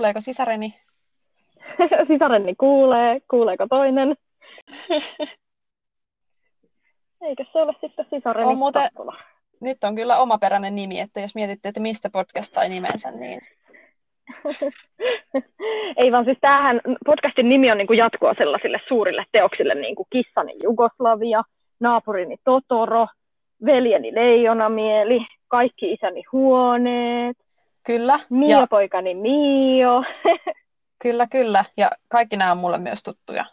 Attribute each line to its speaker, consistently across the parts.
Speaker 1: Kuuleeko sisareni?
Speaker 2: Sisareni kuulee, kuuleeko toinen? Eikö se ole sitten sisareni
Speaker 1: On muuten-
Speaker 2: Takkula?
Speaker 1: Nyt on kyllä omaperäinen nimi, että jos mietitte, että mistä podcast sai nimensä, niin
Speaker 2: Ei vaan siis tämähän, podcastin nimi on niin kuin jatkoa sellaisille suurille teoksille, niin kuin Kissani Jugoslavia, Naapurini Totoro, Veljeni Leijonamieli, Kaikki isäni huoneet,
Speaker 1: kyllä.
Speaker 2: Mio
Speaker 1: Ja,
Speaker 2: poikani Mio.
Speaker 1: kyllä, kyllä. Ja kaikki nämä on mulle myös tuttuja.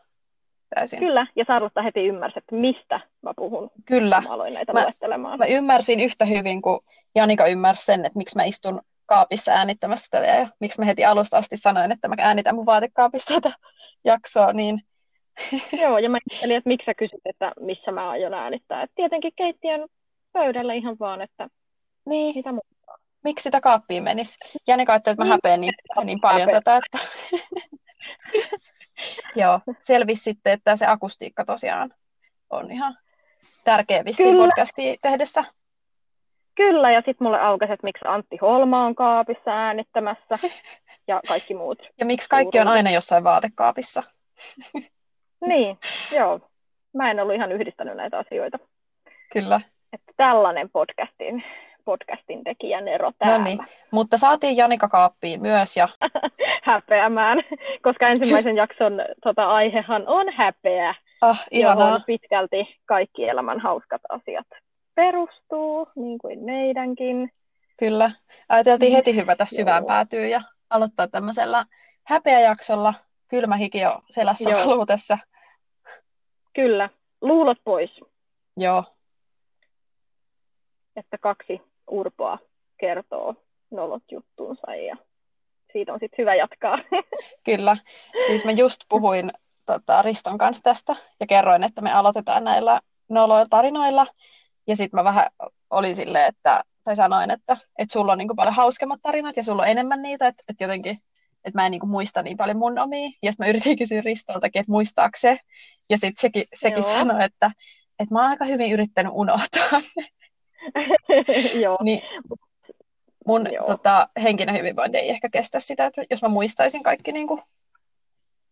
Speaker 1: Täysin.
Speaker 2: Kyllä, ja Sarlotta heti ymmärsi, että mistä mä puhun,
Speaker 1: Kyllä.
Speaker 2: mä aloin näitä
Speaker 1: Mä-
Speaker 2: luettelemaan.
Speaker 1: Mä ymmärsin yhtä hyvin kuin Janika ymmärsi sen, että miksi mä istun kaapissa äänittämässä tätä ja miksi mä heti alusta asti sanoin, että mä äänitän mun vaatekaapista tätä jaksoa, niin
Speaker 2: Joo, ja mä ajattelin, että miksi sä kysyt, että missä mä aion äänittää. Et tietenkin keittiön pöydällä ihan vaan, että
Speaker 1: niin,
Speaker 2: mitä muuta.
Speaker 1: Miksi sitä kaappiin menisi? Janika ajatteli, että mä häpeän niin, niin paljon
Speaker 2: Häpeä.
Speaker 1: tätä, että joo, selvisi sitten, että se akustiikka tosiaan on ihan tärkeä vissiin
Speaker 2: Kyllä.
Speaker 1: podcastia tehdessä.
Speaker 2: Kyllä, ja sitten mulle aukesi, että miksi Antti Holma on kaapissa äänittämässä ja kaikki muut.
Speaker 1: Ja miksi kaikki on aina jossain vaatekaapissa?
Speaker 2: Niin, joo. Mä en ollut ihan yhdistänyt näitä asioita.
Speaker 1: Kyllä.
Speaker 2: Että tällainen podcastin, podcastin tekijän ero
Speaker 1: No
Speaker 2: täällä.
Speaker 1: niin, mutta saatiin Janika kaappiin myös ja
Speaker 2: häpeämään, koska ensimmäisen jakson tota, aihehan on häpeä,
Speaker 1: ah, ihanaa.
Speaker 2: johon pitkälti kaikki elämän hauskat asiat perustuu, niin kuin meidänkin.
Speaker 1: Kyllä. Ajateltiin heti hyvätä syvään
Speaker 2: Joo.
Speaker 1: päätyyn ja aloittaa tämmöisellä häpeäjaksolla. Kylmä hiki jo selässä valutessa.
Speaker 2: Kyllä, luulot pois,
Speaker 1: Joo,
Speaker 2: että kaksi urpoa kertoo nolot juttuunsa ja siitä on sitten hyvä jatkaa.
Speaker 1: kyllä. Siis mä just puhuin tota, Riston kanssa tästä ja kerroin, että me aloitetaan näillä noloilla tarinoilla. Ja sitten mä vähän olin silleen, että, tai sanoin, että, että sulla on niin paljon hauskemmat tarinat ja sulla on enemmän niitä, että, että jotenkin että mä en niin muista niin paljon mun omia. Ja sitten mä yritin kysyä Ristoltakin, että muistaako se. Ja sitten sekin, sekin
Speaker 2: Joo.
Speaker 1: sanoi, että, että mä oon aika hyvin yrittänyt unohtaa.
Speaker 2: Joo,
Speaker 1: niin mun
Speaker 2: Joo.
Speaker 1: tota, henkinen hyvinvointi ei ehkä kestä sitä, että jos mä muistaisin kaikki niin kuin,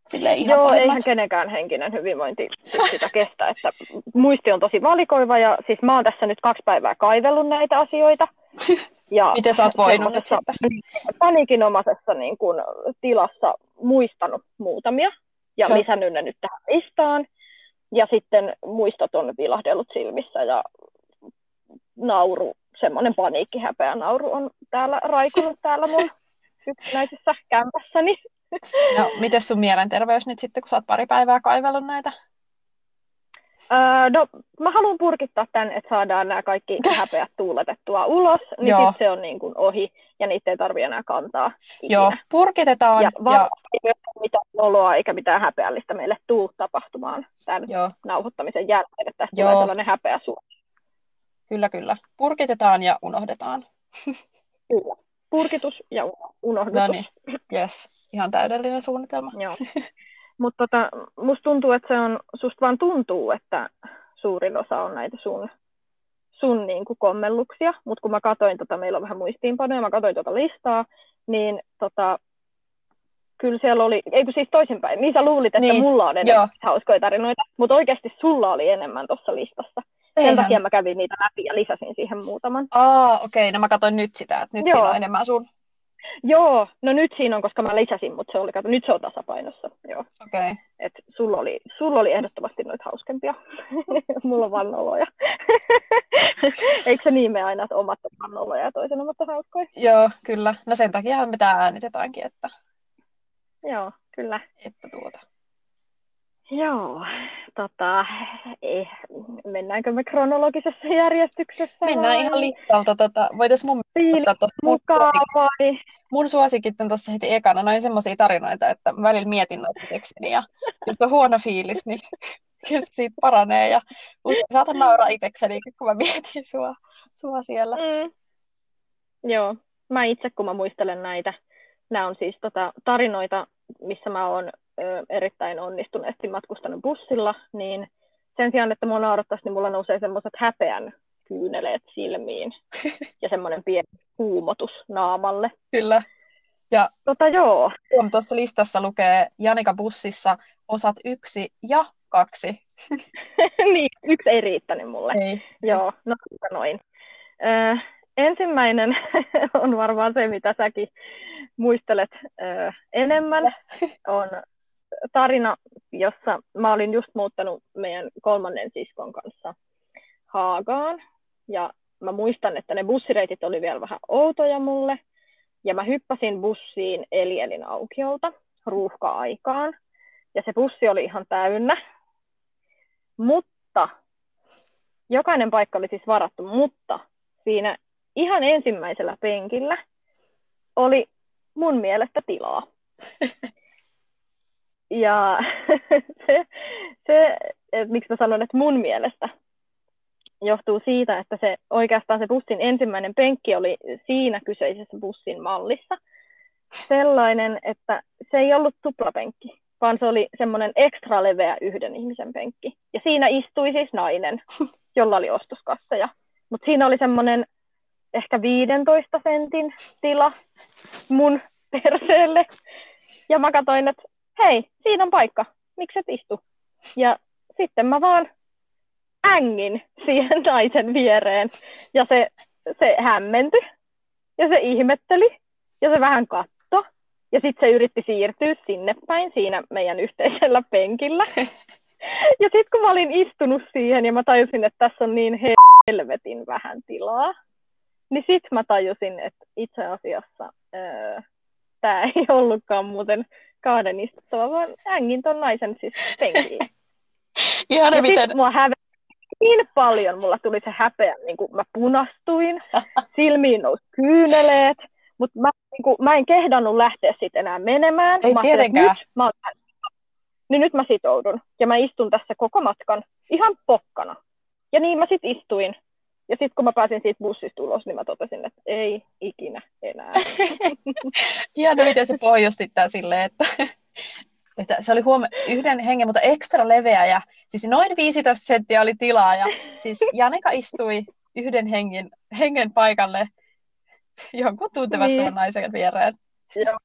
Speaker 1: silleen ihan
Speaker 2: Joo,
Speaker 1: pahimmat.
Speaker 2: eihän kenenkään henkinen hyvinvointi sitä kestä. Että muisti on tosi valikoiva ja siis mä oon tässä nyt kaksi päivää kaivellut näitä asioita. Ja
Speaker 1: Miten sä oot voinut nyt sitten?
Speaker 2: Paniikinomaisessa niin kun, tilassa muistanut muutamia ja
Speaker 1: Joo.
Speaker 2: lisännyt ne nyt tähän listaan. Ja sitten muistot on vilahdellut silmissä ja nauru, semmoinen paniikkihäpeä nauru on täällä raikunut täällä mun yksinäisessä kämpässäni.
Speaker 1: No, miten sun mielenterveys nyt sitten, kun sä oot pari päivää kaivellut näitä?
Speaker 2: Öö, no, mä haluan purkittaa tämän, että saadaan nämä kaikki häpeät tuuletettua ulos, niin
Speaker 1: Joo.
Speaker 2: sitten se on niin kuin ohi, ja niitä ei tarvitse enää kantaa ikinä.
Speaker 1: Joo, purkitetaan.
Speaker 2: Ja
Speaker 1: Ja,
Speaker 2: ei ole mitään oloa eikä mitään häpeällistä meille tuu tapahtumaan tämän
Speaker 1: joo,
Speaker 2: nauhoittamisen jälkeen, että tästä
Speaker 1: Joo.
Speaker 2: tulee sellainen häpeä suo.
Speaker 1: Kyllä, kyllä. Purkitetaan ja unohdetaan.
Speaker 2: Kyllä. Purkitus ja uno- unohdutus.
Speaker 1: No niin, yes. Ihan täydellinen suunnitelma.
Speaker 2: Joo. Mutta tota, musta tuntuu, että se on, susta vaan tuntuu, että suurin osa on näitä sun, sun niin kuin kommelluksia, mutta kun mä katsoin, tota, meillä on vähän muistiinpanoja, mä katsoin tuota listaa, niin tota, kyllä siellä oli, ei kun siis toisinpäin, niin sä luulit, että
Speaker 1: Niin,
Speaker 2: mulla on enemmän
Speaker 1: joo.
Speaker 2: hauskoja tarinoita, mutta oikeasti sulla oli enemmän tuossa listassa. Sen
Speaker 1: Eihän.
Speaker 2: takia mä kävin niitä läpi ja lisäsin siihen muutaman.
Speaker 1: Aa, okei, no mä katsoin nyt sitä, että nyt
Speaker 2: Joo.
Speaker 1: siinä on enemmän sun.
Speaker 2: Joo, no nyt siinä on, koska mä lisäsin, mutta se oli, kato, nyt se on tasapainossa. Joo.
Speaker 1: Okei.
Speaker 2: Et sulla, oli, sulla oli ehdottomasti noita hauskempia. Mulla on vaan noloja. Eikö se niin mene aina, että omat on vaan noloja ja toisen omat on hauskoja?
Speaker 1: Joo, kyllä. No sen takia me tää äänitetäänkin, että,
Speaker 2: Joo, kyllä.
Speaker 1: että tuota.
Speaker 2: Joo, tota, eh, mennäänkö me kronologisessa järjestyksessä?
Speaker 1: Mennään ihan listalta. Tota, voitais mun ottaa tosta mun,
Speaker 2: mukaan vai?
Speaker 1: mun suosikit on tuossa heti ekana. Noin semmoisia tarinoita, että välillä mietin noita tekstin ja jos on huono fiilis, niin kyllä siitä paranee. Ja saatan nauraa itsekseni, kun mä mietin sua, sua siellä.
Speaker 2: Mm. Joo, mä itse kun mä muistelen näitä, nämä on siis tota, tarinoita, missä mä oon ö, erittäin onnistuneesti matkustanut bussilla, niin sen sijaan, että mua naurattaisi, niin mulla nousee semmoiset häpeän kyyneleet silmiin ja semmoinen pieni kuumotus naamalle.
Speaker 1: Kyllä. Ja
Speaker 2: tota joo.
Speaker 1: Tuossa listassa lukee Janika bussissa osat yksi ja kaksi.
Speaker 2: niin, yksi ei riittänyt mulle.
Speaker 1: Ei.
Speaker 2: Joo, no noin. Ö, ensimmäinen on varmaan se, mitä säkin muistelet ö, enemmän. On tarina, jossa mä olin just muuttanut meidän kolmannen siskon kanssa Haagaan. Ja mä muistan, että ne bussireitit oli vielä vähän outoja mulle. Ja mä hyppäsin bussiin Elielin aukiolta ruuhka-aikaan. Ja se bussi oli ihan täynnä. Mutta, jokainen paikka oli siis varattu, mutta siinä ihan ensimmäisellä penkillä oli mun mielestä tilaa. Ja se, se että miksi mä sanon, että mun mielestä, johtuu siitä, että se oikeastaan se bussin ensimmäinen penkki oli siinä kyseisessä bussin mallissa sellainen, että se ei ollut tuplapenkki, vaan se oli semmoinen ekstra leveä yhden ihmisen penkki. Ja siinä istui siis nainen, jolla oli ostoskasseja. Mutta siinä oli semmoinen ehkä 15 sentin tila mun perseelle. Ja mä katsoin, että hei, siinä on paikka, miksi et istu? Ja sitten mä vaan ängin siihen naisen viereen. Ja se, se hämmentyi ja se ihmetteli ja se vähän katto. Ja sitten se yritti siirtyä sinne päin siinä meidän yhteisellä penkillä. Ja sitten kun mä olin istunut siihen ja mä tajusin, että tässä on niin helvetin vähän tilaa, niin sitten mä tajusin, että itse asiassa öö, tämä ei ollutkaan muuten kahden istuttava, vaan ängin ton naisen siis penkille.
Speaker 1: Ihan ja miten...
Speaker 2: mua häve niin paljon mulla tuli se häpeä, niin kuin mä punastuin, silmiin nousi kyyneleet, mutta mä, niin kuin, mä en kehdannut lähteä sitten enää menemään.
Speaker 1: Ei
Speaker 2: mä
Speaker 1: tietenkään.
Speaker 2: Nyt mä, niin nyt mä sitoudun ja mä istun tässä koko matkan ihan pokkana. Ja niin mä sitten istuin. Ja sitten kun mä pääsin siitä bussista ulos, niin mä totesin, että ei ikinä enää.
Speaker 1: Ihan miten se pohjusti tää silleen, että että se oli huom- yhden hengen, mutta ekstra leveä ja siis noin 15 senttiä oli tilaa ja siis Janika istui yhden hengen, hengen paikalle jonkun tuntemattoman niin. naisen viereen.
Speaker 2: Joo.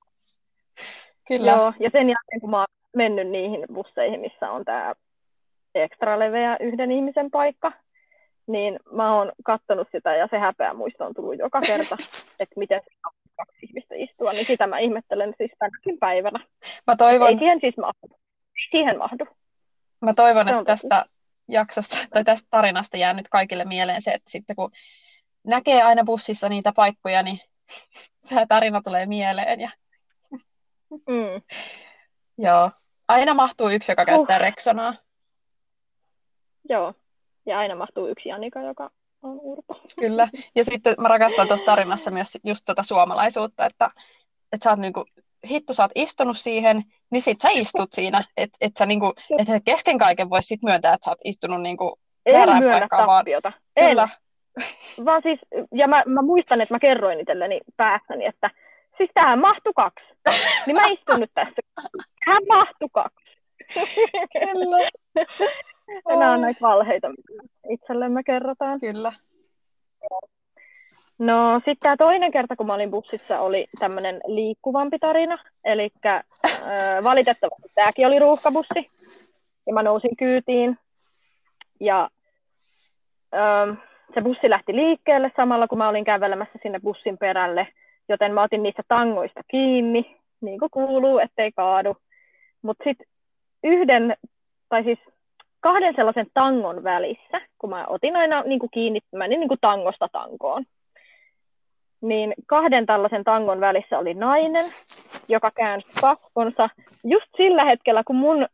Speaker 1: Kyllä.
Speaker 2: Joo, ja sen jälkeen kun mä oon mennyt niihin busseihin, missä on tämä ekstra leveä yhden ihmisen paikka, niin mä oon kattonut sitä ja se häpeä muisto on tullut joka kerta, että miten kaksi ihmistä istua, niin sitä mä ihmettelen siis tänäkin päivänä.
Speaker 1: Mä toivon...
Speaker 2: Ei siihen siis mahdu. Siihen mahdu.
Speaker 1: Mä toivon, että tästä jaksosta tai tästä tarinasta jää nyt kaikille mieleen se, että sitten kun näkee aina bussissa niitä paikkoja, niin tämä tarina tulee mieleen. Ja...
Speaker 2: Mm.
Speaker 1: Joo. Aina mahtuu yksi, joka käyttää uh. Rexonaa.
Speaker 2: Joo. Ja aina mahtuu yksi Annika, joka on urpo.
Speaker 1: Kyllä. Ja sitten mä rakastan tuossa tarinassa myös just tuota suomalaisuutta, että, että sä oot niinku, hitto, sä oot istunut siihen, niin sit sä istut siinä. Että et sä niinku, et kesken kaiken vois sit myöntää, että sä oot istunut niinku
Speaker 2: en myönnä paikkaan, tappiota.
Speaker 1: Vaan... Kyllä.
Speaker 2: En. Vaan siis, ja mä, mä muistan, että mä kerroin itselleni päässäni, että siis tähän mahtu kaksi. Niin mä istun nyt tässä. Tähän mahtu kaksi.
Speaker 1: Kyllä.
Speaker 2: Nämä on näitä valheita, itsellemme kerrotaan.
Speaker 1: Kyllä.
Speaker 2: No sitten tämä toinen kerta, kun mä olin bussissa, oli tämmöinen liikkuvampi tarina. Eli äh, valitettavasti tämäkin oli ruuhkabussi. Ja mä nousin kyytiin. Ja äh, se bussi lähti liikkeelle samalla, kun mä olin kävelemässä sinne bussin perälle. Joten mä otin niistä tangoista kiinni, niin kuin kuuluu, ettei kaadu. Mutta sitten yhden, tai siis kahden sellaisen tangon välissä, kun mä otin aina niin kuin kiinni, mä niin kuin tangosta tankoon, niin kahden tällaisen tangon välissä oli nainen, joka käänsi kasvonsa just sillä hetkellä, kun mun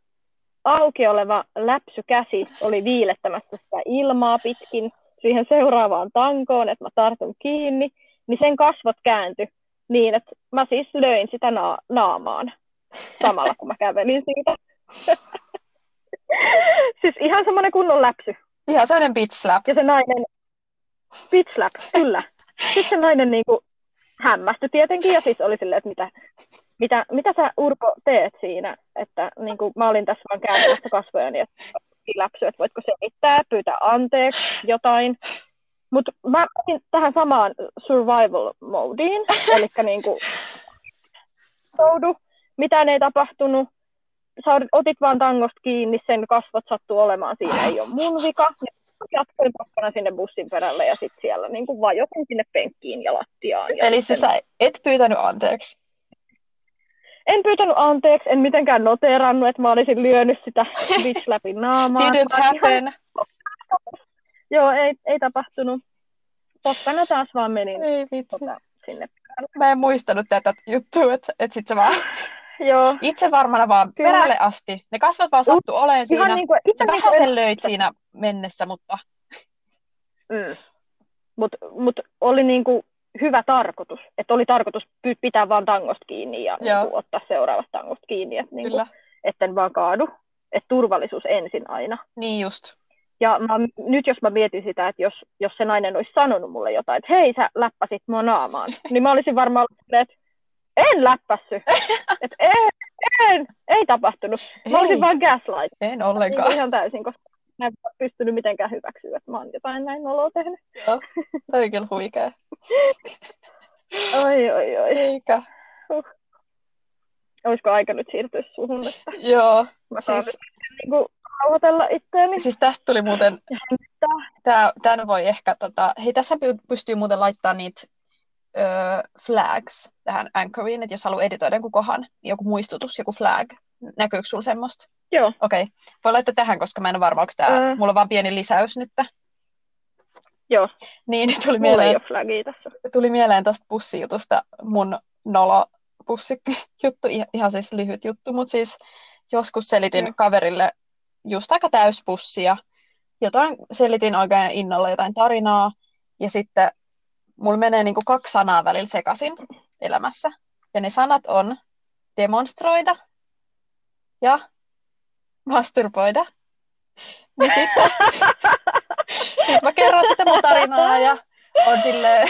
Speaker 2: auki oleva läpsykäsi oli viilettämässä sitä ilmaa pitkin siihen seuraavaan tankoon, että mä tartun kiinni, niin sen kasvot kääntyi niin, että mä siis löin sitä na- naamaan samalla, kun mä kävelin siitä. siis ihan semmoinen kunnon läpsy.
Speaker 1: Ihan sellainen bitch slap.
Speaker 2: Ja se nainen, bitch slap, kyllä. Sitten se nainen niinku hämmästyi tietenkin ja siis oli silleen, että mitä, mitä, mitä sä Urpo teet siinä, että niin kuin, mä olin tässä vaan kääntämässä kasvojani, että läpsy, että voitko selittää, pyytää anteeksi, jotain. Mutta mä otin tähän samaan survival modiin, eli niin kuin, oudu, mitään ei tapahtunut, sä otit vaan tangosta kiinni, sen kasvot sattuu olemaan siinä, ei ole mun vika. Jatkoin pakkana sinne bussin perälle ja sitten siellä niin kuin vajotin sinne penkkiin ja lattiaan. Ja
Speaker 1: Eli sitten... sä et pyytänyt anteeksi?
Speaker 2: En pyytänyt anteeksi, en mitenkään noteerannut, että mä olisin lyönyt sitä bitch läpi naamaa.
Speaker 1: Didn't happen.
Speaker 2: Joo, ei, ei tapahtunut. Pokkana taas vaan menin
Speaker 1: Ei vitsi.
Speaker 2: tota, sinne.
Speaker 1: Mä en muistanut tätä juttua, että, että sit sä vaan
Speaker 2: Joo,
Speaker 1: itse varmana vaan
Speaker 2: Kyllä.
Speaker 1: perälle asti. Ne kasvot vaan sattu olemaan siinä.
Speaker 2: niin kuin, itse
Speaker 1: vähän sen löit siinä mennessä, mutta
Speaker 2: Mm. Mutta mut oli niinku hyvä tarkoitus, että oli tarkoitus pitää vaan tangosta kiinni ja
Speaker 1: Joo.
Speaker 2: niinku ottaa seuraavasta tangosta kiinni, että niinku, etten vaan kaadu. Että turvallisuus ensin aina.
Speaker 1: Niin just.
Speaker 2: Ja mä, nyt jos mä mietin sitä, että jos, jos se nainen olisi sanonut mulle jotain, että hei sä läppäsit mua naamaan, niin mä olisin varmaan ollut että en läppässy. että en, en, ei tapahtunut. Mä
Speaker 1: Ei.
Speaker 2: olisin vaan gaslight.
Speaker 1: En
Speaker 2: Niin
Speaker 1: ollenkaan.
Speaker 2: ihan täysin, koska mä en pystynyt mitenkään hyväksyä, että mä oon jotain näin noloa tehnyt.
Speaker 1: Joo. Toi on kyllä huikea.
Speaker 2: Oi, oi, oi.
Speaker 1: Eikä.
Speaker 2: Olisiko aika nyt siirtyä suhun, että
Speaker 1: Joo.
Speaker 2: mä saan
Speaker 1: Siis,
Speaker 2: niin rauhoitella itseäni.
Speaker 1: siis tästä tuli muuten, tän voi ehkä, tota, hei tässä py- pystyy muuten laittaa niitä ö, flags tähän Anchoriin, että jos haluaa editoida jonkun kohan, niin joku muistutus, joku flag. Näkyykö sulla semmoista?
Speaker 2: Joo,
Speaker 1: Okei. Okay. Voi laittaa tähän, koska mä en ole varma, onko tää,
Speaker 2: Ö.
Speaker 1: mulla on vaan pieni lisäys nyt.
Speaker 2: joo.
Speaker 1: Niin, tuli
Speaker 2: Mulla ei
Speaker 1: mieleen,
Speaker 2: flagia tässä.
Speaker 1: tuli mieleen tosta pussijutusta mun nolo pussijuttu, ihan siis lyhyt juttu, mutta siis joskus selitin
Speaker 2: Joo.
Speaker 1: kaverille just aika täyspussia. Jotain selitin oikein innolla jotain tarinaa, ja sitten mulla menee niinku kaksi sanaa välillä sekaisin elämässä. Ja ne sanat on demonstroida ja masturboida. Niin sitten sit mä kerron sitä mun tarinaa ja on silleen,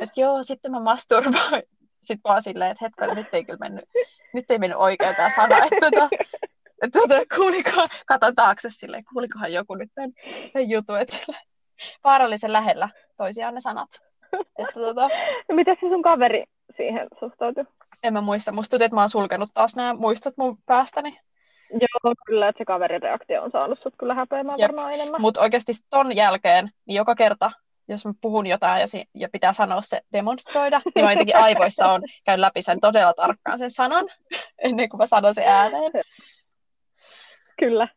Speaker 1: että joo, sitten mä masturboin. Sitten vaan silleen, että hetkellä, nyt ei kyllä mennyt, nyt ei mennyt oikein tämä sana, että tota, että tota, kuuliko, katon taakse silleen, kuulikohan joku nyt tämän, tämän jutun, että sillä vaarallisen lähellä toisiaan ne sanat. Että tota,
Speaker 2: Miten se sun kaveri siihen suhtautui?
Speaker 1: en mä muista, musta tuntuu, että mä oon sulkenut taas nämä muistot mun päästäni.
Speaker 2: Joo, kyllä, että se kaverin reaktio on saanut sut kyllä häpeämään
Speaker 1: Jep.
Speaker 2: varmaan enemmän.
Speaker 1: Mutta oikeasti ton jälkeen, niin joka kerta, jos mä puhun jotain ja, si- ja pitää sanoa se demonstroida, niin mä jotenkin aivoissa on käyn läpi sen todella tarkkaan sen sanan, ennen kuin mä sanon sen ääneen.
Speaker 2: Kyllä.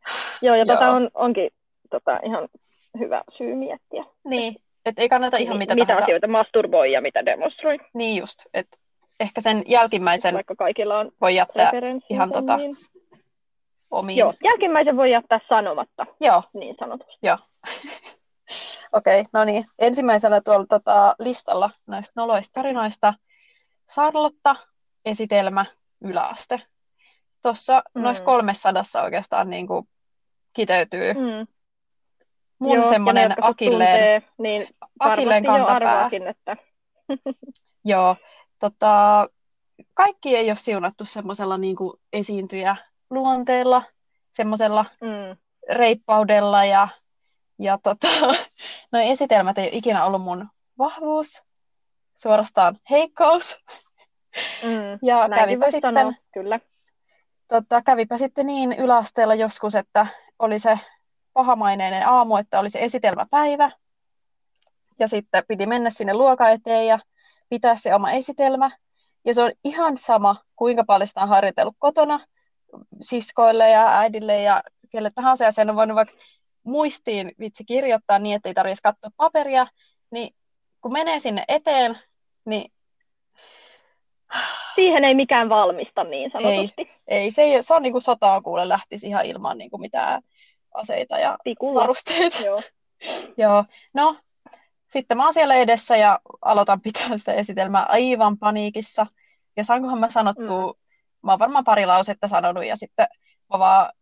Speaker 2: Joo, ja
Speaker 1: Joo.
Speaker 2: tota on, onkin tota, ihan hyvä syy miettiä.
Speaker 1: Niin, että ei kannata ihan mitä,
Speaker 2: mitä
Speaker 1: tahansa.
Speaker 2: asioita masturboi ja mitä demonstroi,
Speaker 1: Niin just, että ehkä sen jälkimmäisen
Speaker 2: vaikka kaikilla on
Speaker 1: voi jättää ihan tota- omiin.
Speaker 2: Joo, jälkimmäisen voi jättää sanomatta,
Speaker 1: Joo,
Speaker 2: niin sanotusti.
Speaker 1: okei, okay, no niin. Ensimmäisenä tuolla tota, listalla näistä noloista tarinoista Sarlotta, esitelmä, yläaste. Tuossa
Speaker 2: Mm.
Speaker 1: noissa kolmessa oikeastaan niin kuin kiteytyy
Speaker 2: Mm.
Speaker 1: Mun
Speaker 2: Joo,
Speaker 1: semmoinen
Speaker 2: ne,
Speaker 1: akilleen,
Speaker 2: tuntee, niin
Speaker 1: akilleen
Speaker 2: jo
Speaker 1: kantapää.
Speaker 2: arvaakin, että
Speaker 1: Joo, tota, kaikki ei ole siunattu semmoisella niin kuin esiintyjä luonteella, semmoisella
Speaker 2: mm,
Speaker 1: reippaudella ja, ja tota, no esitelmät ei ole ikinä ollut mun vahvuus, suorastaan heikkous.
Speaker 2: mm,
Speaker 1: Ja kävipä sitten,
Speaker 2: sanoa, kyllä.
Speaker 1: tota, kävipä sitten niin yläasteella joskus, että oli se pahamaineinen aamu, että oli se esitelmäpäivä. Ja sitten piti mennä sinne luokan eteen ja pitää se oma esitelmä. Ja se on ihan sama, kuinka paljon sitä on harjoitellut kotona siskoille ja äidille ja kelle tahansa. Ja sen on voinut vaikka muistiin vitsi kirjoittaa niin, että ei tarvitsisi katsoa paperia. Niin kun menee sinne eteen, niin
Speaker 2: Siihen ei mikään valmista niin sanotusti.
Speaker 1: ei, se, ei, se on niin kuin sotaan kuule lähtisi ihan ilman niin kuin mitään aseita ja
Speaker 2: Tikulla.
Speaker 1: varusteita.
Speaker 2: Joo.
Speaker 1: Joo, no sitten mä oon siellä edessä ja aloitan pitää sitä esitelmää aivan paniikissa. Ja saankohan mä sanottua, mm. mä oon varmaan pari lausetta sanonut ja sitten mä vaan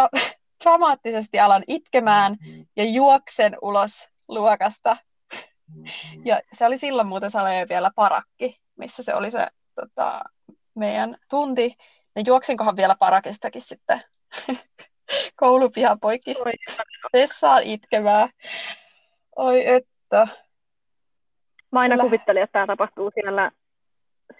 Speaker 1: dra- dramaattisesti alan itkemään ja juoksen ulos luokasta. Ja se oli silloin muuten Saleja vielä parakki, missä se oli se tota, meidän tunti. Ja juoksinkohan vielä parakistakin sitten koulupihan poikki
Speaker 2: Oi,
Speaker 1: vessaan itkemään. Oi että.
Speaker 2: Mä aina kuvittelin, että tämä tapahtuu siellä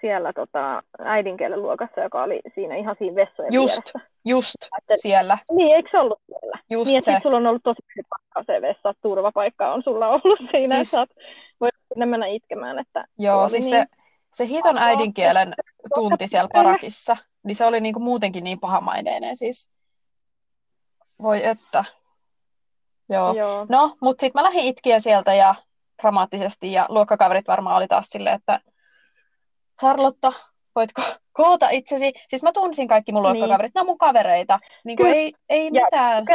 Speaker 2: siellä tota, äidinkielen luokassa, joka oli siinä ihan siinä vessojen
Speaker 1: Just,
Speaker 2: vieressä.
Speaker 1: just
Speaker 2: Että-
Speaker 1: siellä.
Speaker 2: Niin, eikö se ollut siellä?
Speaker 1: Just
Speaker 2: niin,
Speaker 1: se.
Speaker 2: sulla on ollut tosi paikka se vessa, turvapaikka on sulla ollut siinä,
Speaker 1: Siis-
Speaker 2: että voit sinne mennä itkemään, että
Speaker 1: Joo, siis
Speaker 2: niin-
Speaker 1: se, se hiton äidinkielen tunti siellä parakissa, niin se oli niinku muutenkin niin pahamaineinen siis. Voi että. Joo.
Speaker 2: Joo.
Speaker 1: No, mutta sitten mä lähdin itkiä sieltä ja dramaattisesti ja luokkakaverit varmaan oli taas silleen, että Charlotta, voitko koota itsesi? Siis mä tunsin kaikki mun
Speaker 2: Niin.
Speaker 1: luokkakaverit, ne on mun kavereita. Niin kuin ei, ei
Speaker 2: Ja-
Speaker 1: mitään.